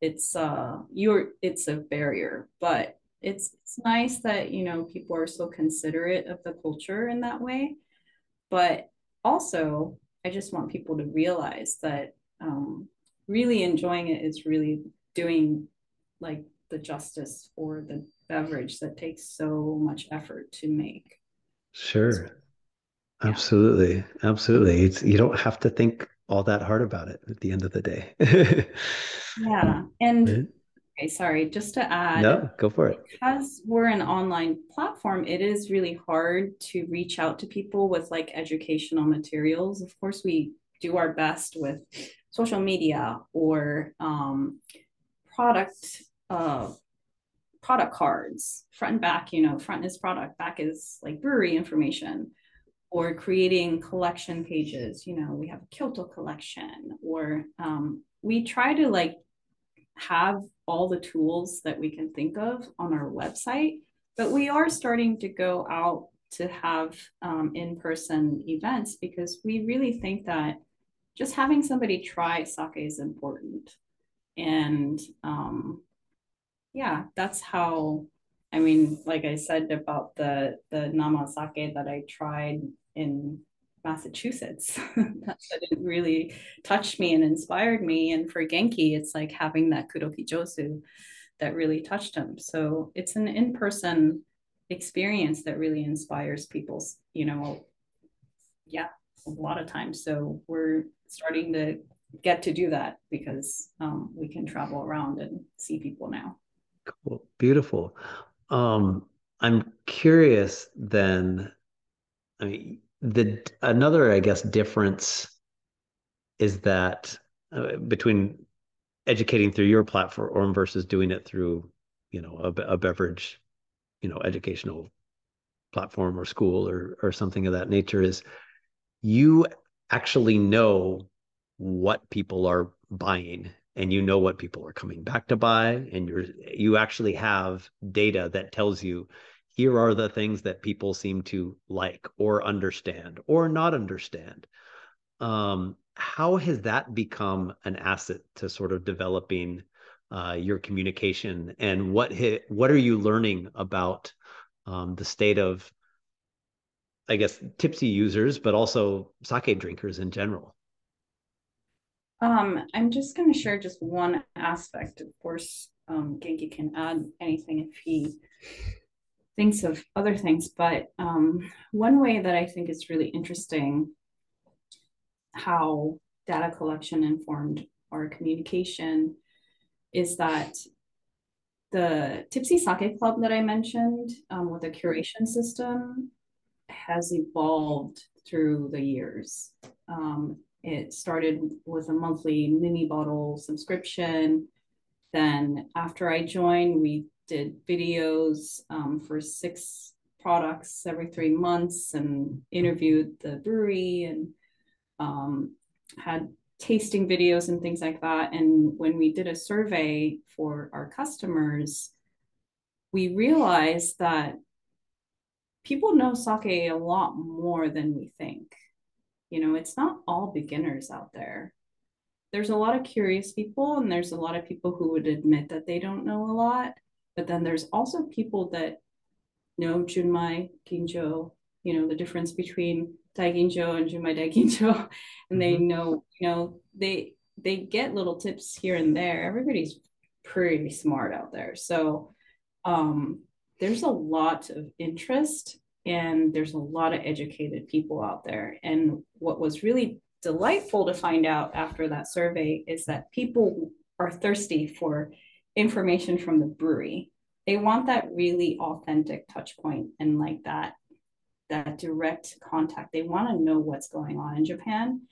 it's uh you're it's a barrier but it's it's nice that you know people are so considerate of the culture in that way. But also i just want people to realize that um really enjoying it is really doing like the justice for the beverage that takes so much effort to make. Sure Absolutely. Absolutely. It's you don't have to think all that hard about it at the end of the day. [LAUGHS] yeah. And okay, sorry, just to add No, go for it. Because we're an online platform, it is really hard to reach out to people with like educational materials. Of course, we do our best with social media or um, product uh, product cards front and back you know front is product back is like brewery information or creating collection pages you know we have a kyoto collection or um, we try to like have all the tools that we can think of on our website but we are starting to go out to have um, in-person events because we really think that just having somebody try sake is important. And um, yeah that's how I mean, like I said about the the nama sake that I tried in Massachusetts, [LAUGHS] that really touched me and inspired me. And for Genki, it's like having that Kudoki Jozu that really touched him. So it's an in person experience that really inspires people's, you know, yeah, a lot of times. So we're starting to get to do that because um, we can travel around and see people now. Cool. Beautiful. Um, I'm curious then. I mean, the another, I guess, difference is that uh, between educating through your platform versus doing it through, you know, a, a beverage, you know, educational platform or school or or something of that nature is you actually know what people are buying and you know what people are coming back to buy and you're you actually have data that tells you here are the things that people seem to like or understand or not understand. Um, how has that become an asset to sort of developing uh, your communication? And what hit, what are you learning about um, the state of i guess tippsy users but also sake drinkers in general Um, I'm just going to share just one aspect. Of course, um, Genki can add anything if he thinks of other things. But um, one way that I think is really interesting how data collection informed our communication is that the Tippsy Sake Club that I mentioned um, with the curation system has evolved through the years. Um, it started with a monthly mini bottle subscription. Then, after I joined, we did videos um, for six products every three months and interviewed the brewery and um, had tasting videos and things like that. And when we did a survey for our customers, we realized that people know sake a lot more than we think. You know, it's not all beginners out there. There's a lot of curious people, and there's a lot of people who would admit that they don't know a lot. But then there's also people that know Junmai, Ginjo, you know, the difference between Daiginjo and Junmai Daiginjo, [LAUGHS] and mm-hmm. they know, you know, they they get little tips here and there. Everybody's pretty smart out there. So um, there's a lot of interest and there's a lot of educated people out there. And what was really delightful to find out after that survey is that people are thirsty for information from the brewery. They want that really authentic touch point and like that that direct contact. They want to know what's going on in Japan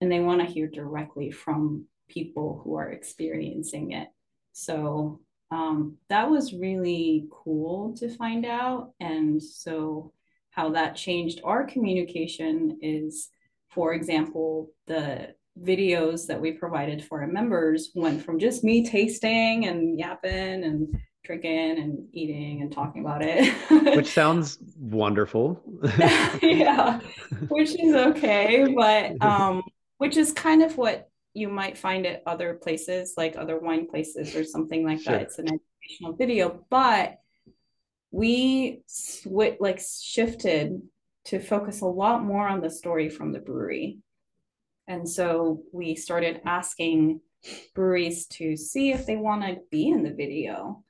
and they want to hear directly from people who are experiencing it. So um, that was really cool to find out. And so, how that changed our communication is, for example, the videos that we provided for our members went from just me tasting and yapping and drinking and eating and talking about it. [LAUGHS] which sounds wonderful. [LAUGHS] yeah, which is okay. But [LAUGHS] um, which is kind of what you might find it other places, like other wine places or something like sure. that. It's an educational video, but we sw- like shifted to focus a lot more on the story from the brewery. And so we started asking breweries to see if they want to be in the video.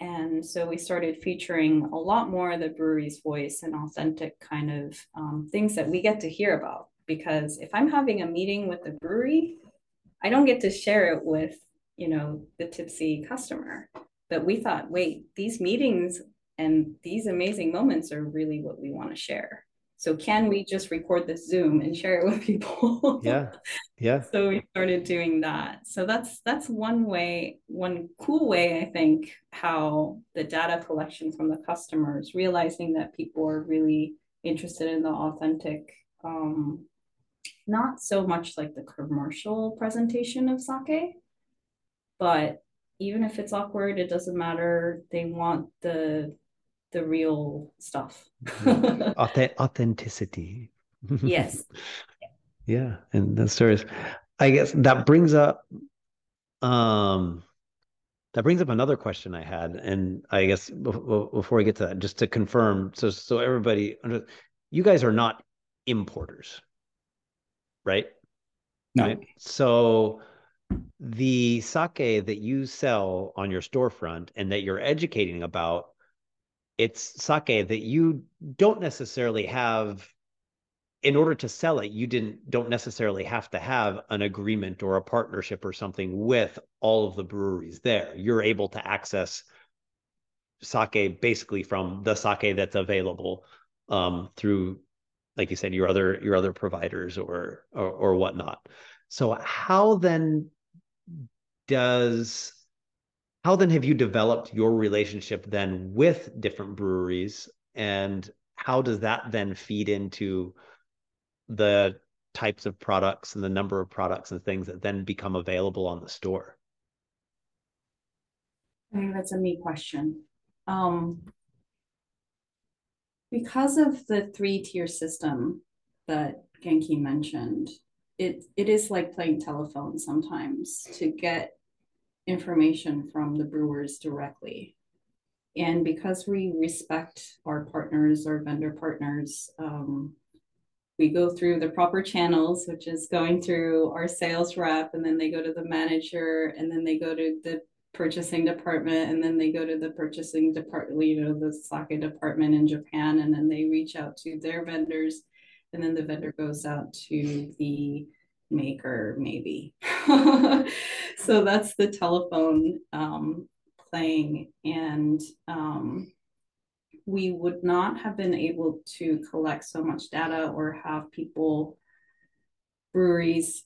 And so we started featuring a lot more of the brewery's voice and authentic kind of um, things that we get to hear about because if I'm having a meeting with the brewery, I don't get to share it with, you know, the tippsy customer. But we thought, wait, these meetings and these amazing moments are really what we want to share. So can we just record this Zoom and share it with people? [LAUGHS] yeah. Yeah. so we started doing that. So that's that's one way, one cool way, I think, how the data collection from the customers, realizing that people are really interested in the authentic um, not so much like the commercial presentation of sake, but even if it's awkward, it doesn't matter. They want the the real stuff. [LAUGHS] authenticity. yes. [LAUGHS] Yeah, and the stories. I guess that brings up um that brings up another question I had, and I guess before we get to that, just to confirm, so so everybody, you guys are not importers, right? No. Right? So the sake that you sell on your storefront and that you're educating about, it's sake that you don't necessarily have in order to sell it you didn't don't necessarily have to have an agreement or a partnership or something with all of the breweries there you're able to access sake basically from the sake that's available um, through like you said, your other your other providers or or, or whatnot. So how then does how then have you developed your relationship then with different breweries? And how does that then feed into the types of products and the number of products and things that then become available on the store? I think that's a me question. Um, because of the three tier system that Genki mentioned, it it is like playing telephone sometimes to get information from the brewers directly. And because we respect our partners, our vendor partners, um, we go through the proper channels, which is going through our sales rep, and then they go to the manager, and then they go to the purchasing department, and then they go to the purchasing department, you know, the sake department in Japan, and then they reach out to their vendors, and then the vendor goes out to the maker, maybe. [LAUGHS] so that's the telephone um, playing, and um, we would not have been able to collect so much data or have people, breweries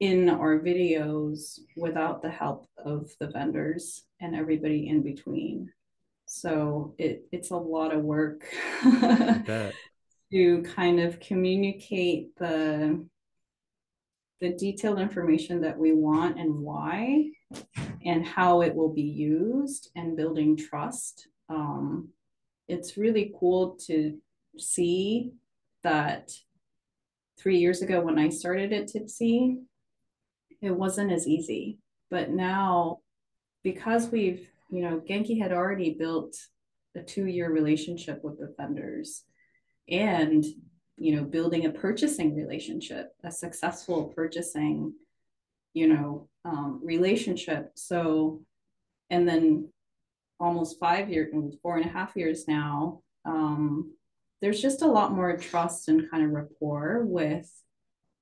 in our videos without the help of the vendors and everybody in between. So it, it's a lot of work [LAUGHS] to kind of communicate the the detailed information that we want and why and how it will be used and building trust um, it's really cool to see that three years ago when I started at Tippsy, it wasn't as easy. But now, because we've, you know, Genki had already built a two year relationship with the vendors and, you know, building a purchasing relationship, a successful purchasing, you know, um, relationship. So, and then almost five years, four and a half years now, um, there's just a lot more trust and kind of rapport with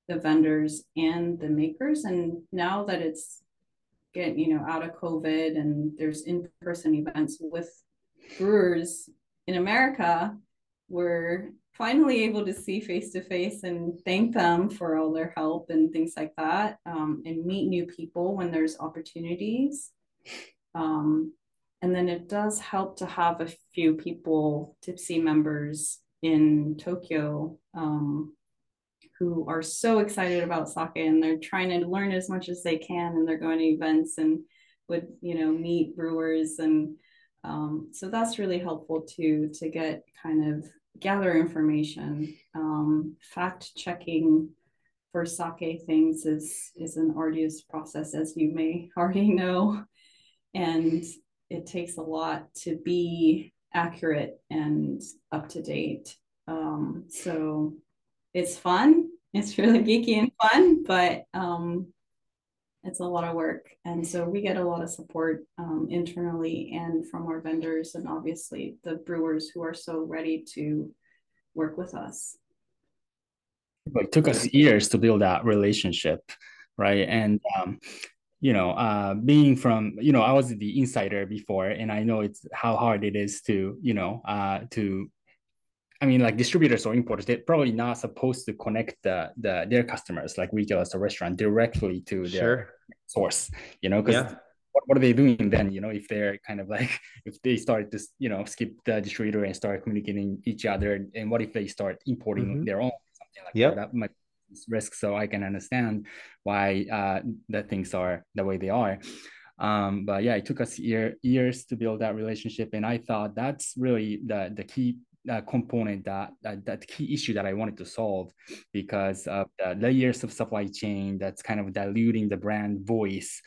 the vendors and the makers. And now that it's getting, you know, out of COVID and there's in-person events with brewers in America, we're finally able to see face to face and thank them for all their help and things like that, um, and meet new people when there's opportunities. Um, and then it does help to have a few people, Tippsy members in Tokyo, um, who are so excited about sake and they're trying to learn as much as they can and they're going to events and would, you know, meet brewers. And um, so that's really helpful too, to get kind of gather information. Um, fact checking for sake things is, is an arduous process, as you may [LAUGHS] already know. And it takes a lot to be accurate and up to date. Um, so it's fun. It's really geeky and fun, but um, it's a lot of work. And so we get a lot of support um, internally and from our vendors, and obviously the brewers who are so ready to work with us. It took us years to build that relationship, right? And um, you know, uh, being from, you know, I was the insider before, and I know it's how hard it is to, you know, uh, to, I mean, like distributors or importers, they're probably not supposed to connect the, the their customers, like retailers or restaurant, directly to their sure. source, you know, because yeah. what, what are they doing then, you know, if they're kind of like, [LAUGHS] if they start to, you know, skip the distributor and start communicating each other, and what if they start importing mm-hmm. their own, something like yep. that, that might risk so i can understand why uh, things are the way they are. Um, but yeah it took us year, years to build that relationship and i thought that's really the, the key uh, component that, that that key issue that I wanted to solve because of the layers of supply chain that's kind of diluting the brand voice.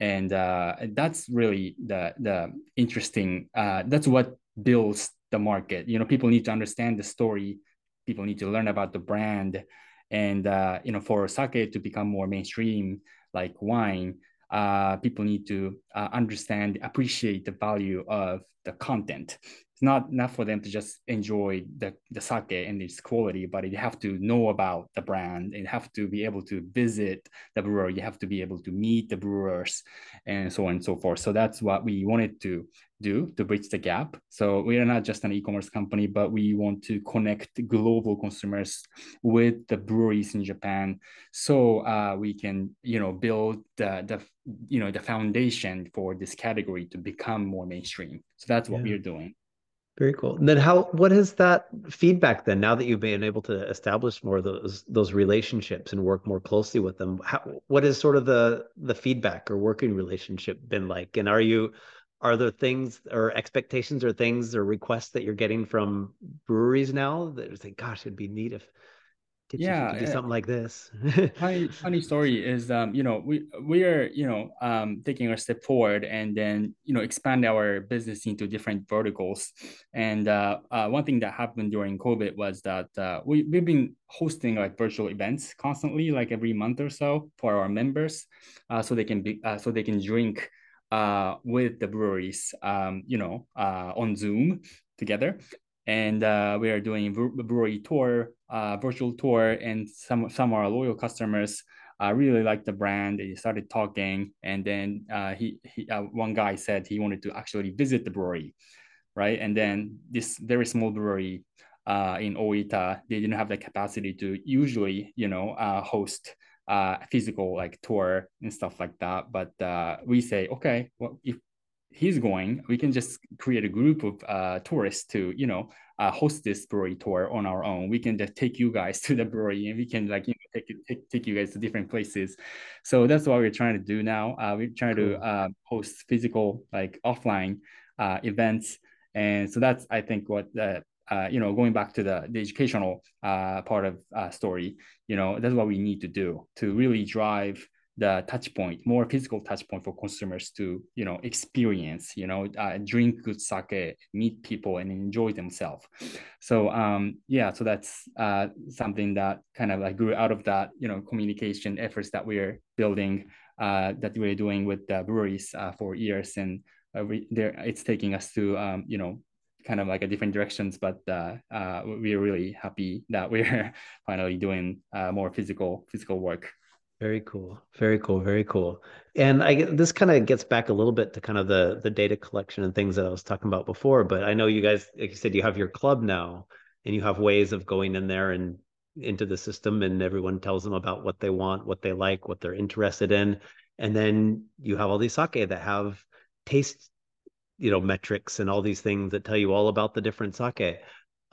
And uh, that's really the the interesting uh, that's what builds the market. You know people need to understand the story. People need to learn about the brand and uh, you know, for sake to become more mainstream, like wine, uh, people need to uh, understand, appreciate the value of the content it's not not for them to just enjoy the, the sake and its quality, but you have to know about the brand and have to be able to visit the brewer. You have to be able to meet the brewers and so on and so forth. So that's what we wanted to do to bridge the gap. So we are not just an e-commerce company, but we want to connect global consumers with the breweries in Japan, so uh, we can you know build the the you know the foundation for this category to become more mainstream. So that's what yeah. we're doing. Very cool. And then how what is that feedback then now that you've been able to establish more of those those relationships and work more closely with them? How, what is sort of the the feedback or working relationship been like? And are you are there things or expectations or things or requests that you're getting from breweries now that saying, gosh, it'd be neat if Get you Yeah, to do uh, something like this. [LAUGHS] funny funny story is um you know we we are you know um taking a step forward and then you know expand our business into different verticals and uh, uh one thing that happened during covid was that uh, we, we've been hosting like virtual events constantly like every month or so for our members uh, so they can be uh, so they can drink uh with the breweries um you know uh on zoom together and uh, we are doing a brewery tour, uh, virtual tour, and some some of our loyal customers uh, really liked the brand. They started talking, and then uh, he, he uh, one guy said he wanted to actually visit the brewery, right? And then this very small brewery uh, in Oita, they didn't have the capacity to usually, you know, uh, host physical like tour and stuff like that. But we say, okay, well, if he's going, we can just create a group of tourists to, you know, uh, host this brewery tour on our own. We can just take you guys [LAUGHS] to the brewery and we can like, you know, take, take, take you guys to different places. So that's what we're trying to do now. Uh, we're trying cool. to uh, host physical, like offline uh, events. And so that's, I think, what uh, uh, you know, going back to the, the educational uh, part of uh, story, you know, that's what we need to do to really drive the touch point, more physical touch point for consumers to, you know, experience, you know, uh, drink good sake, meet people and enjoy themselves. So um, yeah, so that's uh, something that kind of like grew out of that, you know, communication efforts that we're building, uh, that we're doing with the breweries uh, for years. And uh, we, there, it's taking us to, um, you know, kind of like a different directions, but uh, uh, we're really happy that we're [LAUGHS] finally doing uh, more physical physical work. Very cool. Very cool. Very cool. And I this kind of gets back a little bit to kind of the the data collection and things that I was talking about before. But I know you guys, like you said, you have your club now, and you have ways of going in there and into the system, and everyone tells them about what they want, what they like, what they're interested in, and then you have all these sake that have taste, you know, metrics and all these things that tell you all about the different sake.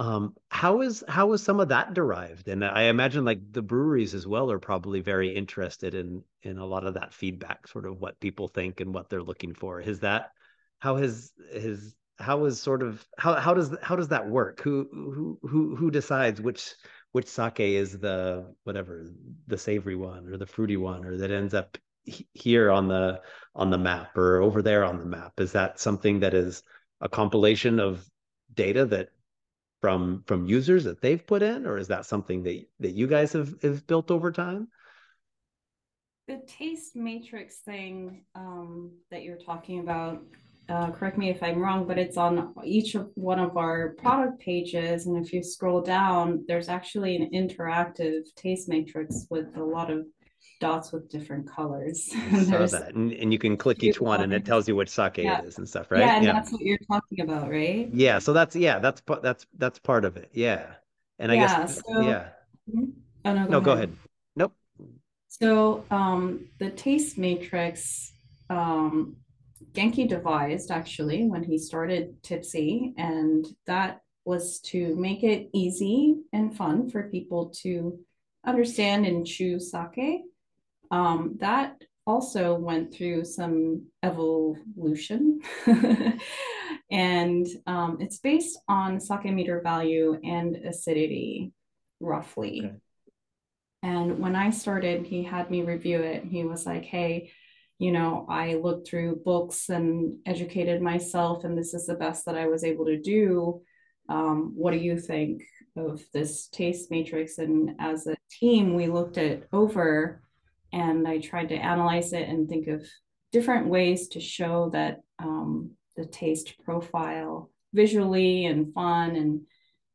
Um, how is how is some of that derived? And I imagine like the breweries as well are probably very interested in in a lot of that feedback, sort of what people think and what they're looking for. Is that how has his how is sort of how how does how does that work? Who who who who decides which which sake is the whatever the savory one or the fruity one or that ends up here on the on the map or over there on the map? Is that something that is a compilation of data that from from users that they've put in or is that something that that you guys have, have built over time? The taste matrix thing um, that you're talking about uh, correct me if i'm wrong but it's on each of one of our product pages and if you scroll down there's actually an interactive taste matrix with a lot of dots with different colors. [LAUGHS] saw that. And, and you can click each one and it tells you which sake yeah. it is and stuff, right? Yeah, and yeah. that's what you're talking about, right? Yeah. So that's yeah, that's that's that's part of it. Yeah. And I yeah, guess so, yeah. Mm-hmm. Oh no, go, no, ahead. go ahead. Nope. So um the taste matrix um Genki devised actually when he started Tippsy, and that was to make it easy and fun for people to understand and choose sake um, that also went through some evolution. [LAUGHS] and um, it's based on sake meter value and acidity, roughly. Okay. And when I started, he had me review it. He was like, hey, you know, I looked through books and educated myself, and this is the best that I was able to do. Um, what do you think of this taste matrix? And as a team, we looked it over and I tried to analyze it and think of different ways to show that um, the taste profile visually and fun and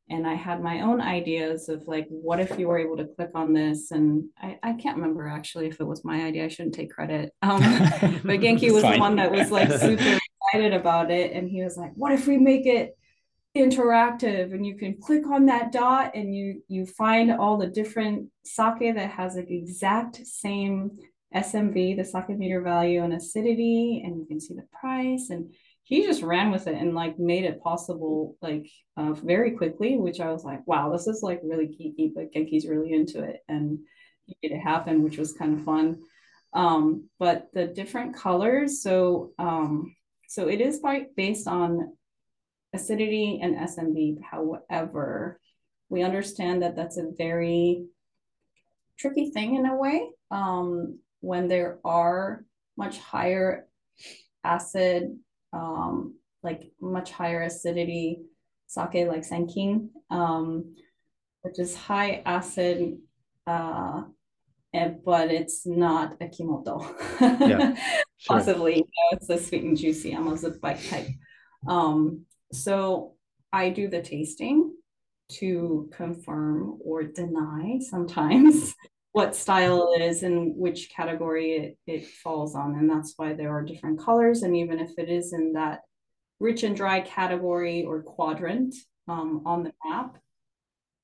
and I had my own ideas of like what if you were able to click on this? And I, I can't remember actually if it was my idea I shouldn't take credit. [LAUGHS] Um, but Genki [LAUGHS] was the one that was like [LAUGHS] super excited about it and he was like what if we make it interactive and you can click on that dot and you you find all the different sake that has like exact same SMV, the sake meter value and acidity, and you can see the price. And he just ran with it and like made it possible like uh, very quickly, which I was like, wow, this is like really geeky, but Genki's really into it and he made it happen, which was kind of fun. Um, but the different colors, so um, so it is quite based on acidity and SMV. However, we understand that that's a very tricky thing in a way um, when there are much higher acid, um, like much higher acidity sake like Senkin, um, which is high acid, uh, and, but it's not a kimoto. Yeah, [LAUGHS] sure. Possibly, you know, it's a sweet and juicy, almost a bite type. Um, so I do the tasting to confirm or deny sometimes [LAUGHS] what style it is and which category it, it falls on. And that's why there are different colors. And even if it is in that rich and dry category or quadrant um, on the map,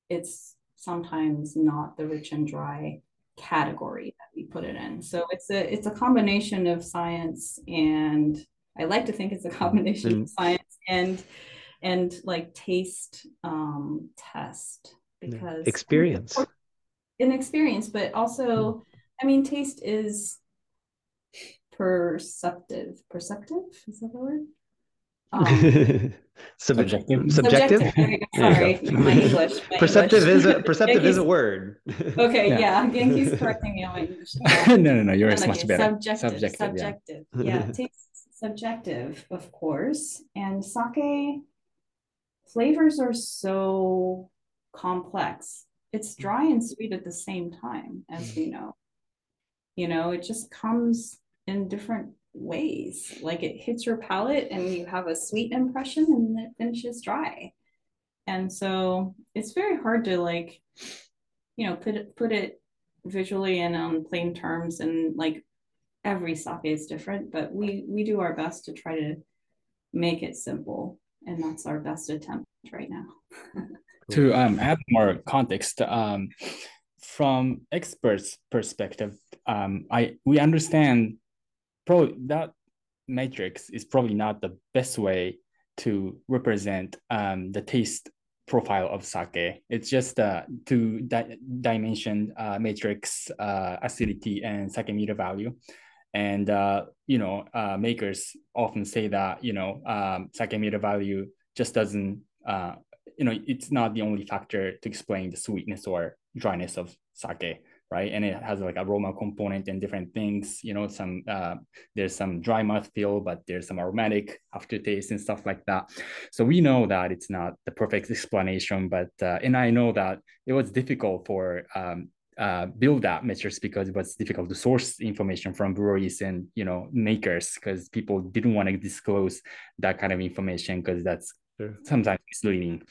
it's sometimes not the rich and dry category that we put it in. So it's a it's a combination of science and I like to think it's a combination mm-hmm. of science and and like taste um test because experience an experience but also mm. i mean taste is perceptive perceptive is that the word um, [LAUGHS] subjective. Subjective. Sorry, my [LAUGHS] English. My perceptive English. is a perceptive is a word. okay, yeah. yeah. Genki's [LAUGHS] correcting me on my English. no, no, no. Yours okay. much better. Subjective. Subjective. subjective. Yeah. yeah. Taste subjective, of course. And sake flavors are so complex. It's mm. dry and sweet at the same time, as we mm. know. You know, it just comes in different ways. Like it hits your palate and you have a sweet impression and it finishes dry. And so it's very hard to like, you know, put it put it visually and on um, plain terms and like every sake is different, but we we do our best to try to make it simple. And that's our best attempt right now. to um, add more context, um, from experts' perspective, um, I we understand that matrix is probably not the best way to represent um, the taste profile of sake. It's just a two di- dimension uh, matrix uh, acidity and sake meter value. And uh, you know, uh, makers often say that you know um, sake meter value just doesn't uh, you know it's not the only factor to explain the sweetness or dryness of sake right? And it has like aroma component and different things. You know, some uh, there's some dry mouth feel, but there's some aromatic aftertaste and stuff like that. So we know that it's not the perfect explanation, but uh, and I know that it was difficult for um, uh, build that metrics because it was difficult to source information from breweries and you know makers because people didn't want to disclose that kind of information because that's sure. sometimes misleading.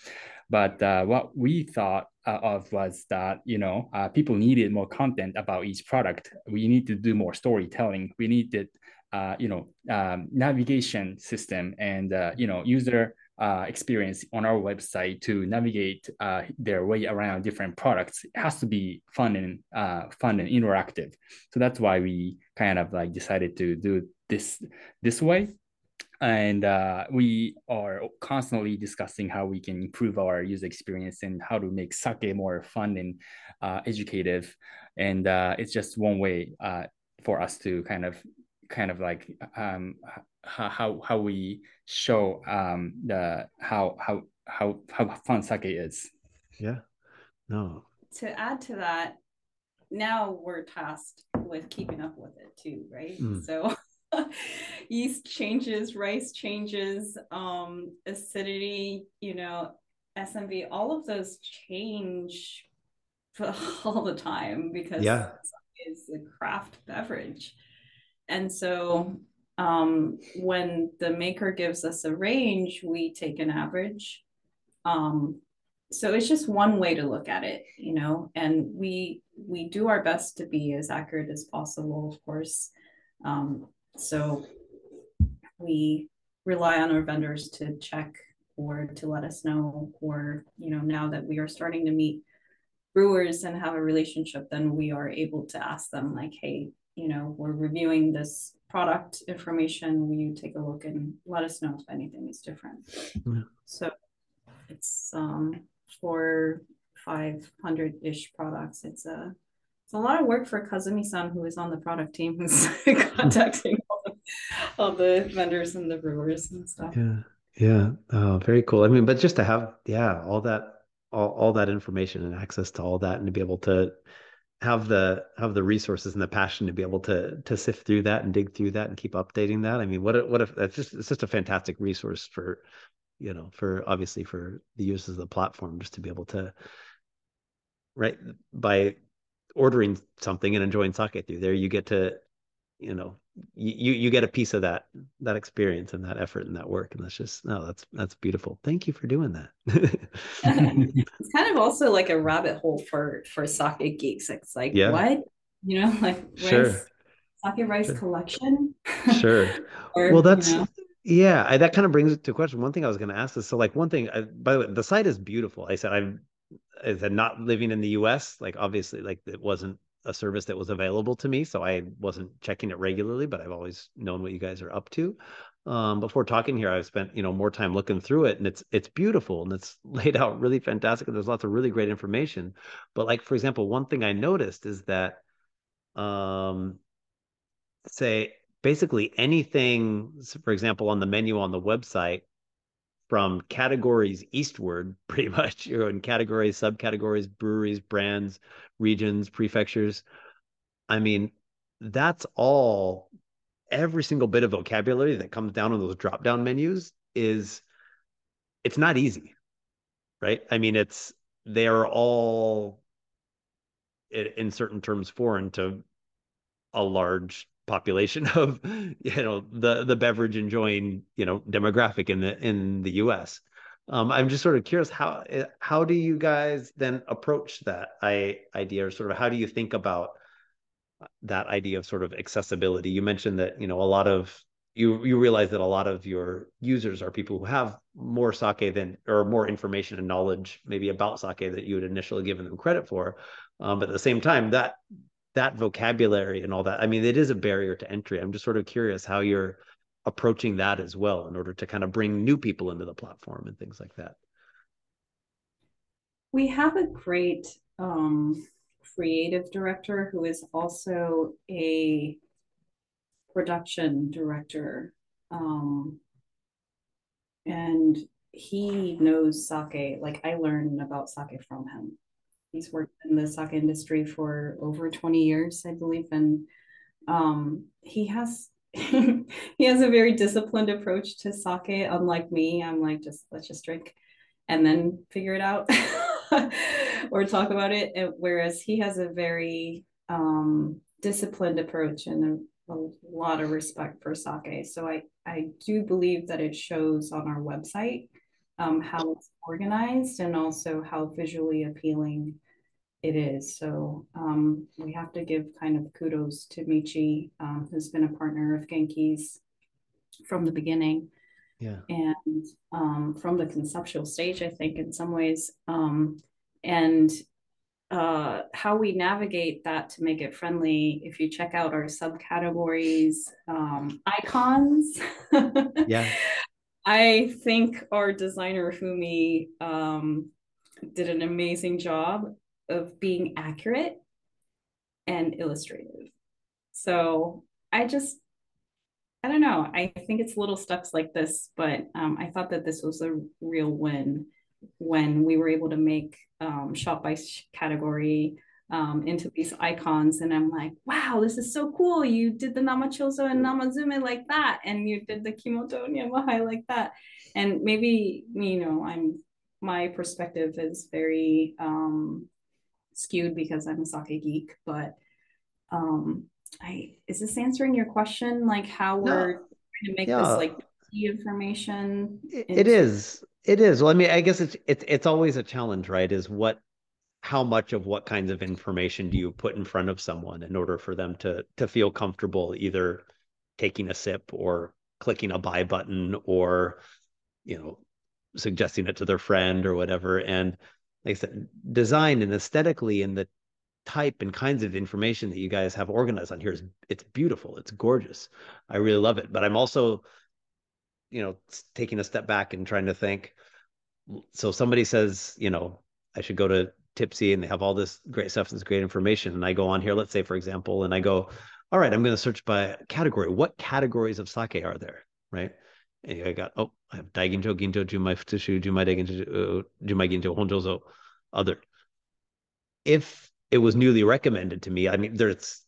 But uh, what we thought uh, of was that you know uh, people needed more content about each product. We need to do more storytelling. We needed uh, you know um, navigation system and uh, you know user uh, experience on our website to navigate uh, their way around different products. It has to be fun and uh, fun and interactive. So that's why we kind of like decided to do this this way and uh, we are constantly discussing how we can improve our user experience and how to make sake more fun and uh, educative and uh, it's just one way uh, for us to kind of kind of like um, how how we show um, the how how how how fun sake is yeah no to add to that now we're tasked with keeping up with it too right mm. so [LAUGHS] yeast changes, rice changes, um, acidity, you know, SMV, all of those change [LAUGHS] all the time because yeah. it's a craft beverage. And so um, when the maker gives us a range, we take an average. Um, so it's just one way to look at it, you know, and we we do our best to be as accurate as possible, of course. Um, so we rely on our vendors to check or to let us know, or, you know, now that we are starting to meet brewers and have a relationship, then we are able to ask them, like, hey, you know, we're reviewing this product information. Will you take a look and let us know if anything is different? Yeah. So it's um, for 500 ish products. It's a it's a lot of work for Kazumi-san, who is on the product team, who's [LAUGHS] contacting all the, all the vendors and the brewers and stuff. Yeah, yeah, oh, very cool. I mean, but just to have, yeah, all that, all, all that information and access to all that, and to be able to have the have the resources and the passion to be able to to sift through that and dig through that and keep updating that. I mean, what what if that's just it's just a fantastic resource for you know for obviously for the users of the platform just to be able to right by ordering something and enjoying sake through there you get to you know you you get a piece of that that experience and that effort and that work and that's just no that's that's beautiful thank you for doing that [LAUGHS] [LAUGHS] it's kind of also like a rabbit hole for for sake geeks it's like yeah. what you know [LAUGHS] like sure. rice, sake rice sure. collection sure or, well that's you know. yeah I, that kind of brings it to a question one thing i was going to ask is so like one thing I, by the way the site is beautiful i said i'm I said not living in the us like obviously like it wasn't a service that was available to me, so I wasn't checking it regularly, but I've always known what you guys are up to. Um, before talking here, I've spent you know more time looking through it, and it's it's beautiful and it's [LAUGHS] laid out really fantastic. And there's lots of really great information. But like for example, one thing I noticed is that, um, say basically anything, for example, on the menu on the website from categories eastward, [LAUGHS] pretty much, you know, in categories, subcategories, breweries, brands, regions, prefectures. I mean, that's all every single bit of vocabulary that comes down on those drop down menus is it's not easy. Right? I mean, it's they're all in certain terms foreign to a large population [LAUGHS] of you know the the beverage enjoying you know demographic in the in the US um, I'm just sort of curious how eh, how do you guys then approach that I, idea, or sort of how do you think about that idea of sort of accessibility? You mentioned that you know a lot of you you realize that a lot of your users are people who have more sake than or more information and knowledge maybe about sake that you had initially given them credit for, um, but at the same time that that vocabulary and all that, I mean, it is a barrier to entry. I'm just sort of curious how you're approaching that as well in order to kind of bring new people into the platform and things like that? We have a great um, creative director who is also a production director. Um, and he knows sake. Like I learned about sake from him. He's worked in the sake industry for over 20 years, I believe. And um, he has [LAUGHS] he has a very disciplined approach to sake. Unlike me, I'm like, just let's just drink and then figure it out [LAUGHS] or talk about it. Whereas he has a very um, disciplined approach and a, a lot of respect for sake. So I, I do believe that it shows on our website um, how it's organized and also how visually appealing it is. So um, we have to give kind of kudos to Michi, um, who's been a partner of Genki's from the beginning. Yeah. And um, from the conceptual stage, I think, in some ways. Um, and uh, how we navigate that to make it friendly, if you check out our subcategories, um, icons. [LAUGHS] yeah. I think our designer Fumi um, did an amazing job of being accurate and illustrative. So I just, I don't know. I think it's little steps like this, but um, I thought that this was a real win when we were able to make um, shop by category um, into these icons. And I'm like, wow, this is so cool. You did the Namachozo and Namazume like that. And you did the Kimoto Nyamahai like that. And maybe, you know, I'm, my perspective is very um, skewed because I'm a sake geek, but um, I is this answering your question? Like how we're trying to make yeah. this like key information? It, it is. It is. Well, I mean, I guess it's it's it's always a challenge, right? Is what how much of what kinds of information do you put in front of someone in order for them to to feel comfortable either taking a sip or clicking a buy button or you know suggesting it to their friend or whatever and like I said, design and aesthetically and the type and kinds of information that you guys have organized on here is it's beautiful. It's gorgeous. I really love it. But I'm also, you know, taking a step back and trying to think. So somebody says, you know, I should go to Tippsy and they have all this great stuff, this great information. And I go on here, let's say, for example, and I go, all right, I'm going to search by category. What categories of sake are there? Right. And I got, oh, I have Daiginjo, Ginjo, Junmai Futsushu, Junmai Daiginjo, uh, Junmai Ginjo, Honjozo, other. If it was newly recommended to me. I mean, there's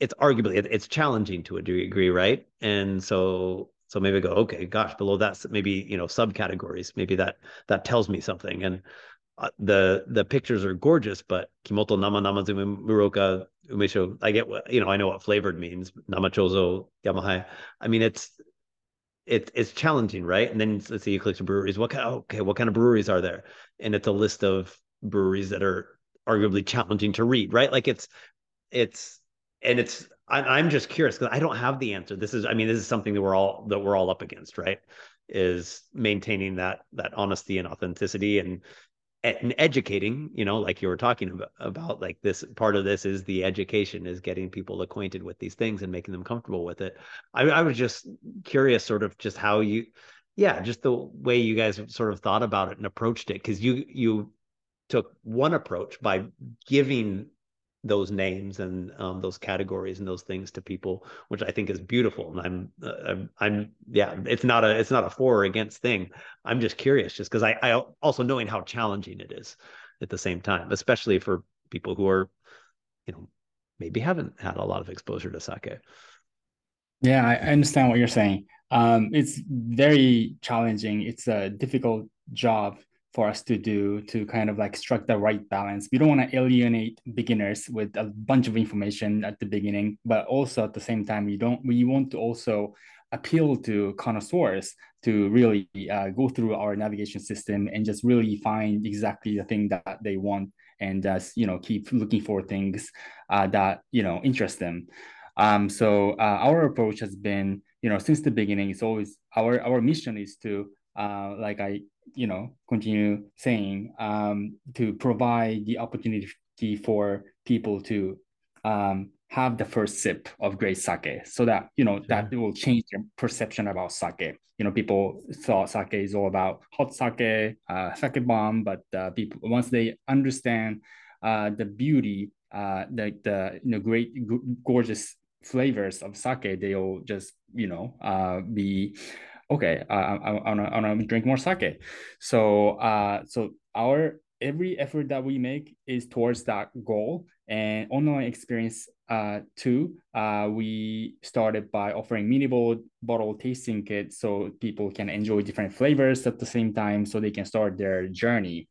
it's arguably it, it's challenging to a degree, right? And so so maybe I go, okay, gosh, below that maybe you know subcategories, maybe that that tells me something. And uh, the the pictures are gorgeous, but kimoto nama namazume muroka umeshu. I get what you know. I know what flavored means. Namachozo yamahai. I mean, it's it's it's challenging, right? And then let's say you click to breweries. What kind? Oh, okay, what kind of breweries are there? And it's a list of breweries that are arguably challenging to read, right? Like it's it's and it's I, am just curious because I don't have the answer. This is I mean this is something that we're all that we're all up against, right? Is maintaining that that honesty and authenticity and and educating you know like you were talking about, about like this part of this is the education is getting people acquainted with these things and making them comfortable with it. I, I was just curious sort of just how you yeah just the way you guys sort of thought about it and approached it because you you took one approach by giving those names and um, those categories and those things to people, which I think is beautiful. And I'm, uh, I'm, I'm, yeah, it's not a, it's not a for or against thing. I'm just curious, just because I, I also knowing how challenging it is at the same time, especially for people who are, you know, maybe haven't had a lot of exposure to sake. Yeah, I understand what you're saying. Um, it's very challenging. It's a difficult job for us to do to kind of like strike the right balance. We don't want to alienate beginners with a bunch of information at the beginning, but also at the same time, we don't we want to also appeal to connoisseurs to really uh, go through our navigation system and just really find exactly the thing that they want and uh, you know keep looking for things uh, that you know interest them. Um, so uh, our approach has been you know since the beginning it's always our our mission is to uh, like I you know continue saying um, to provide the opportunity for people to um, have the first sip of great sake so that you know that will change their perception about sake. You know people thought sake is all about hot sake uh, sake bomb but uh, people once they understand uh, the beauty uh, the the you know great gorgeous flavors of sake they'll just you know uh, be okay, I, I, I want to drink more sake. So, uh, so our every effort that we make is towards that goal. And online experience uh, two, uh, we started by offering mini bottle tasting kits so people can enjoy different flavors at the same time, so they can start their journey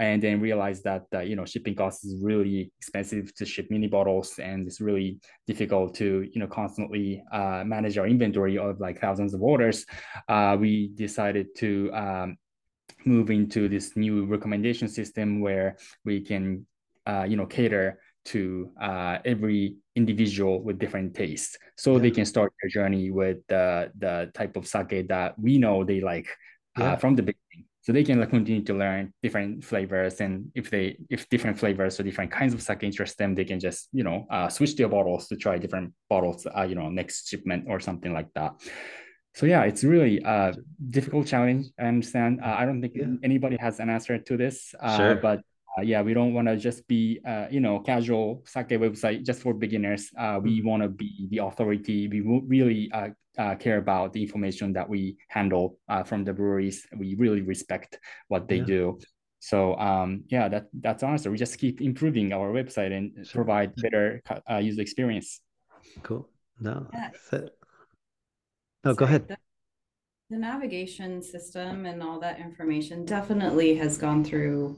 and then realize that uh, you know shipping costs is really expensive to ship mini bottles and it's really difficult to you know constantly uh, manage our inventory of like thousands of orders uh, we decided to um, move into this new recommendation system where we can uh, you know cater to uh, every individual with different tastes so yeah. they can start their journey with the the type of sake that we know they like uh, yeah. from the beginning so they can like continue to learn different flavors and if they if different flavors or different kinds of sake interest them they can just you know uh, switch their bottles to try different bottles uh, you know next shipment or something like that so yeah it's really a difficult challenge i understand uh, i don't think yeah. anybody has an answer to this uh, sure. but uh, yeah, we don't want to just be, uh, you know, casual sake website just for beginners. Uh, we mm-hmm. want to be the authority. We really uh, care about the information that we handle uh, from the breweries. We really respect what they yeah. do. So um, yeah, that that's honest. We just keep improving our website and sure. provide better uh, user experience. Cool. No, yeah. no, go ahead. The, the navigation system and all that information definitely has gone through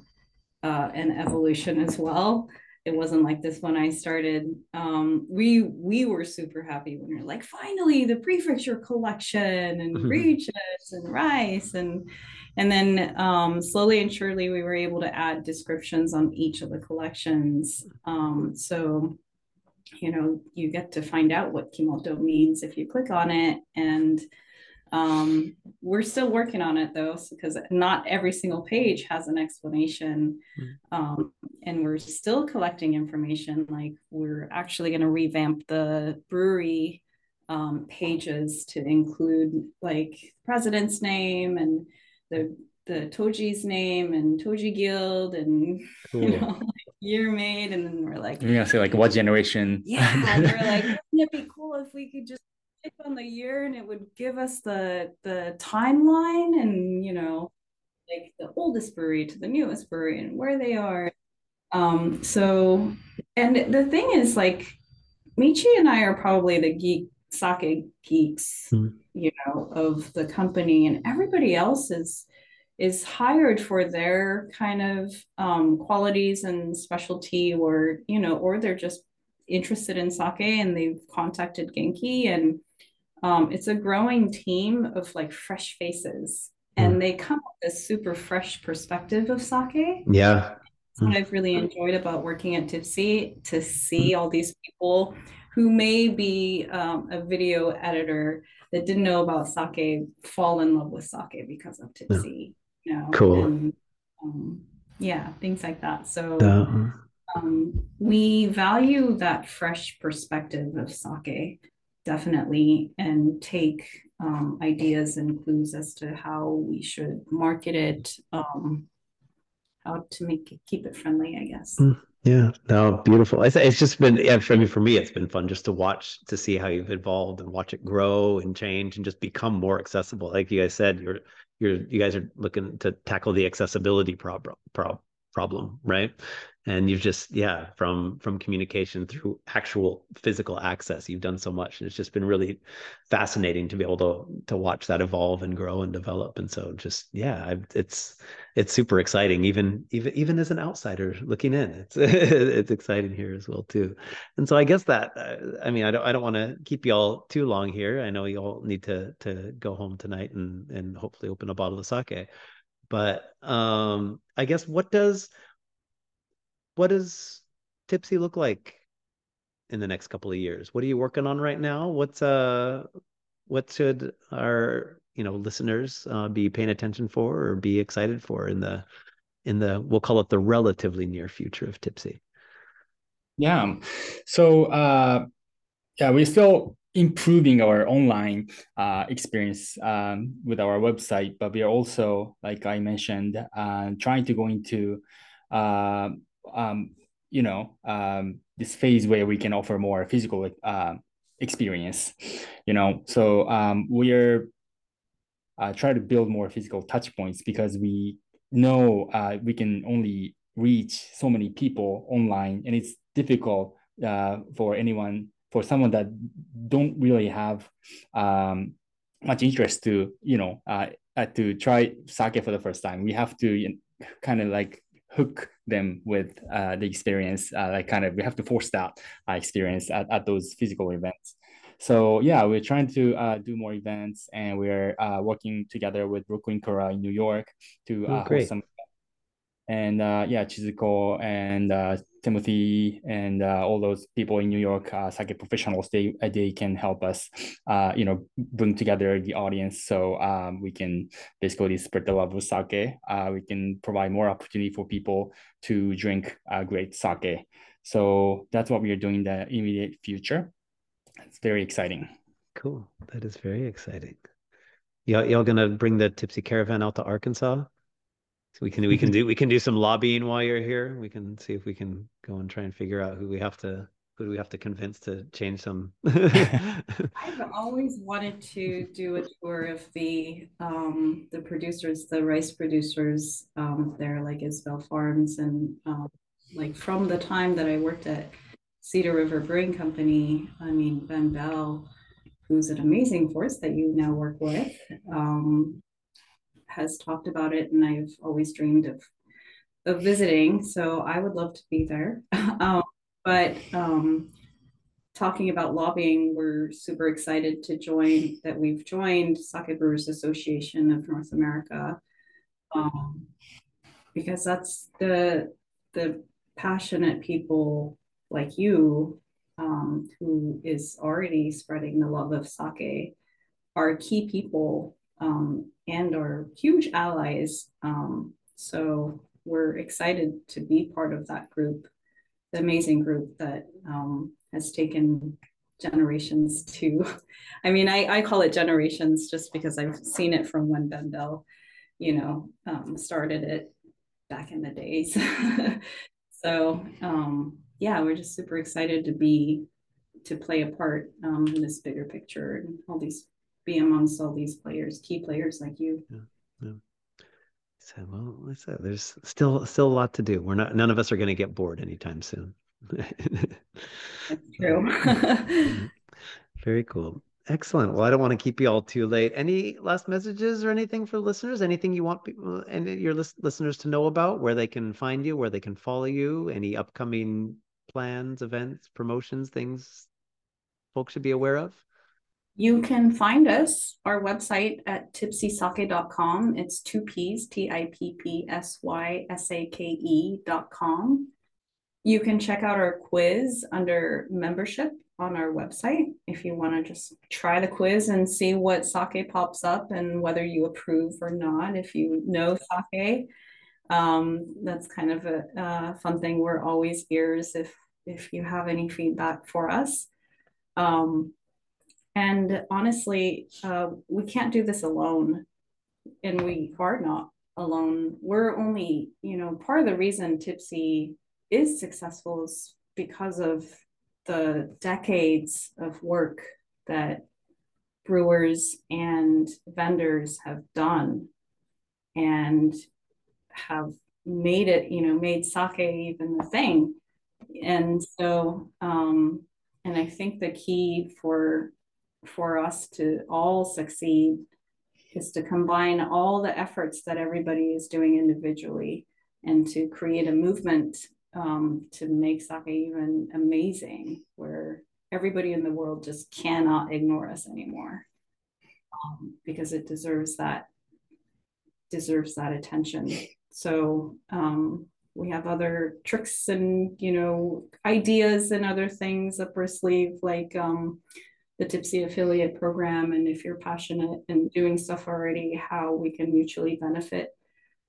uh, an evolution as well it wasn't like this when I started. Um, we we were super happy when we are like, finally, the prefecture collection and [LAUGHS] breeches and rice and and then um, slowly and surely we were able to add descriptions on each of the collections. Um, so you know you get to find out what kimoto means if you click on it and um, we're still working on it though, because not every single page has an explanation. Hmm. Um, and we're still collecting information. Like we're actually going to revamp the brewery um, pages to include like president's name and the the Toji's name and Toji Guild and [LAUGHS] cool. you know year made and then we're like you're gonna say like what generation yeah we're like [LAUGHS] wouldn't it be cool if we could just click on the year and it would give us the the timeline and you know like the oldest brewery to the newest brewery and where they are Um, so, and the thing is, like, Michi and I are probably the geek sake geeks, Mhm. you know, of the company, and everybody else is is hired for their kind of um, qualities and specialty, or you know, or they're just interested in sake and they've contacted Genki, and um, it's a growing team of like fresh faces, and they come with a super fresh perspective of sake Yeah. what I've really enjoyed about working at Tippsy to see all these people who may be um, a video editor that didn't know about sake fall in love with sake because of Tippsy. You know, Cool. and, um, yeah, things like that. So The- um, we value that fresh perspective of sake definitely and take um, ideas and clues as to how we should market it um, how to make it keep it friendly i guess Mm. Yeah, no, beautiful. It's, it's just been, yeah, for me, for me, it's been fun just to watch, to see how you've evolved and watch it grow and change and just become more accessible. Like you guys said, you're, you're, you guys are looking to tackle the accessibility problem, prob problem, right? And you've just, yeah, from from communication through actual physical access, you've done so much, and it's just been really fascinating to be able to to watch that evolve and grow and develop. And so, just yeah, I, it's it's super exciting even even even as an outsider looking in it's [LAUGHS] it's exciting here as well too and so i guess that uh, i mean i don't i don't want to keep you all too long here i know you all need to to go home tonight and and hopefully open a bottle of sake but um i guess what does what does tippsy look like in the next couple of years? What are you working on right now? What's uh what should our you know listeners uh, be paying attention for or be excited for in the in the we'll call it the relatively near future of tippsy? Yeah. So uh yeah, we're still improving our online uh experience um with our website, but we are also, like I mentioned, uh trying to go into uh, um you know um this phase where we can offer more physical uh, experience, you know. So um we're uh, try to build more physical touch points because we know uh, we can only reach so many people online and it's difficult uh, for anyone for someone that don't really have um, much interest to you know uh, uh, to try sake for the first time we have to you know, kind of like hook them with uh, the experience uh, like kind of we have to force that uh, experience at, at those physical events so yeah, we're trying to uh, do more events, and we're uh, working together with Brooklyn Kura in New York to Oh, uh, great. host some. And uh, yeah, Chizuko and uh, Timothy and uh, all those people in New York, uh, sake professionals, they uh, they can help us, uh, you know, bring together the audience so um, we can basically spread the love of sake. Uh, we can provide more opportunity for people to drink uh, great sake. So that's what we are doing in the immediate future. It's very exciting. cool that is very exciting y'all, y'all gonna bring the tippsy caravan out to arkansas we can we can do we can do some lobbying while you're here. We can see if we can go and try and figure out who we have to who do we have to convince to change some. [LAUGHS] I've always wanted to do a tour of the um the producers the rice producers um there like isbell farms and um like from the time that i worked at cedar river brewing company i mean ben bell who's an amazing force that you now work with um has talked about it and i've always dreamed of of visiting so i would love to be there. [LAUGHS] Um but um talking about lobbying, we're super excited to join that we've joined Sake Brewers Association of North America um, because that's the the passionate people like you um, who is already spreading the love of sake are key people um, and are huge allies. Um, so we're excited to be part of that group, the amazing group that um, has taken generations to [LAUGHS] i mean I, I call it generations just because i've seen it from when ben bell you know um, started it back in the days [LAUGHS] so um, yeah we're just super excited to be to play a part um, in this bigger picture and all these be amongst all these players key players like you Yeah, yeah. So, well, like I said, there's still still a lot to do. We're not. None of us are going to get bored anytime soon. That's [LAUGHS] true. Mhm. Very cool. Excellent. Well, I don't want to keep you all too late. Any last messages or anything for listeners? Anything you want people and your lis- listeners to know about where they can find you, where they can follow you, any upcoming plans, events, promotions, things folks should be aware of? You can find us, our website at tippsysake.com. It's two P's, T I P P S Y S A K E dot com. You can check out our quiz under membership on our website if you want to just try the quiz and see what sake pops up and whether you approve or not. If you know sake, um, that's kind of a, uh fun thing. We're always ears if if you have any feedback for us. Um, and honestly, uh, we can't do this alone, and we are not alone. We're only, you know, part of the reason Tippsy is successful is because of the decades of work that brewers and vendors have done and have made it, you know, made sake even the thing. And so, um, and I think the key for for us to all succeed is to combine all the efforts that everybody is doing individually and to create a movement um, to make sake even amazing where everybody in the world just cannot ignore us anymore um, because it deserves that deserves that attention. So um, we have other tricks and you know ideas and other things up our sleeve like um, the tippsy affiliate program and if you're passionate and doing stuff already how we can mutually benefit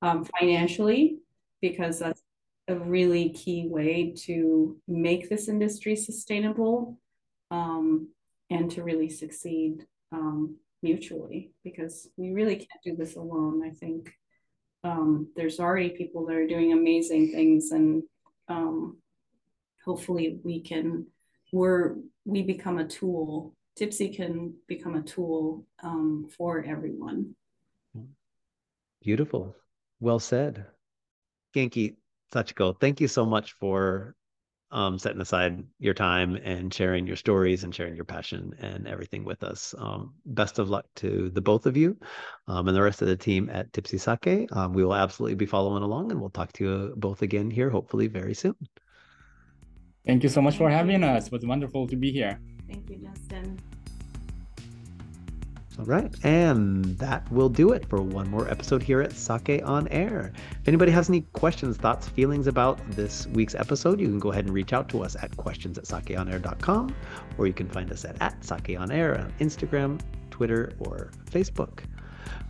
um, financially because that's a really key way to make this industry sustainable um, and to really succeed um, mutually because we really can't do this alone i think. Um, there's already people that are doing amazing things and um, hopefully we can we're we become a tool tippsy can become a tool um, for everyone Beautiful. Well said. Genki Sachiko, thank you so much for um, setting aside your time and sharing your stories and sharing your passion and everything with us. Um, best of luck to the both of you um, and the rest of the team at Tippsy Sake. Um, we will absolutely be following along and we'll talk to you both again here, hopefully very soon. Thank you so much for having us. It was wonderful to be here. thank you justin All right. And that will do it for one more episode here at Sake on Air. If anybody has any questions, thoughts, feelings about this week's episode, you can go ahead and reach out to us at questions at sakeonair.com or you can find us at, at Sake on Air on Instagram, Twitter, or Facebook.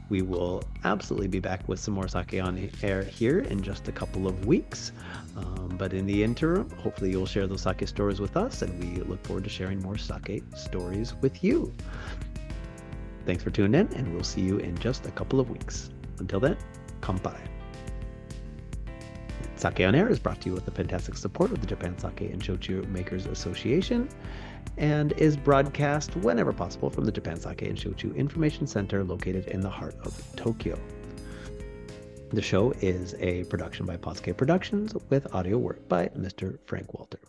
We will absolutely be back with some more Sake on Air here in just a couple of weeks. Um, but in the interim, hopefully you'll share those sake stories with us, and we look forward to sharing more sake stories with you. Thanks for tuning in, and we'll see you in just a couple of weeks. Until then, kampai. Sake on Air is brought to you with the fantastic support of the Japan Sake and Shochu Makers Association and is broadcast whenever possible from the Japan Sake and Shochu Information Center located in the heart of Tokyo. The show is a production by Posuke Productions with audio work by Mr. Frank Walter.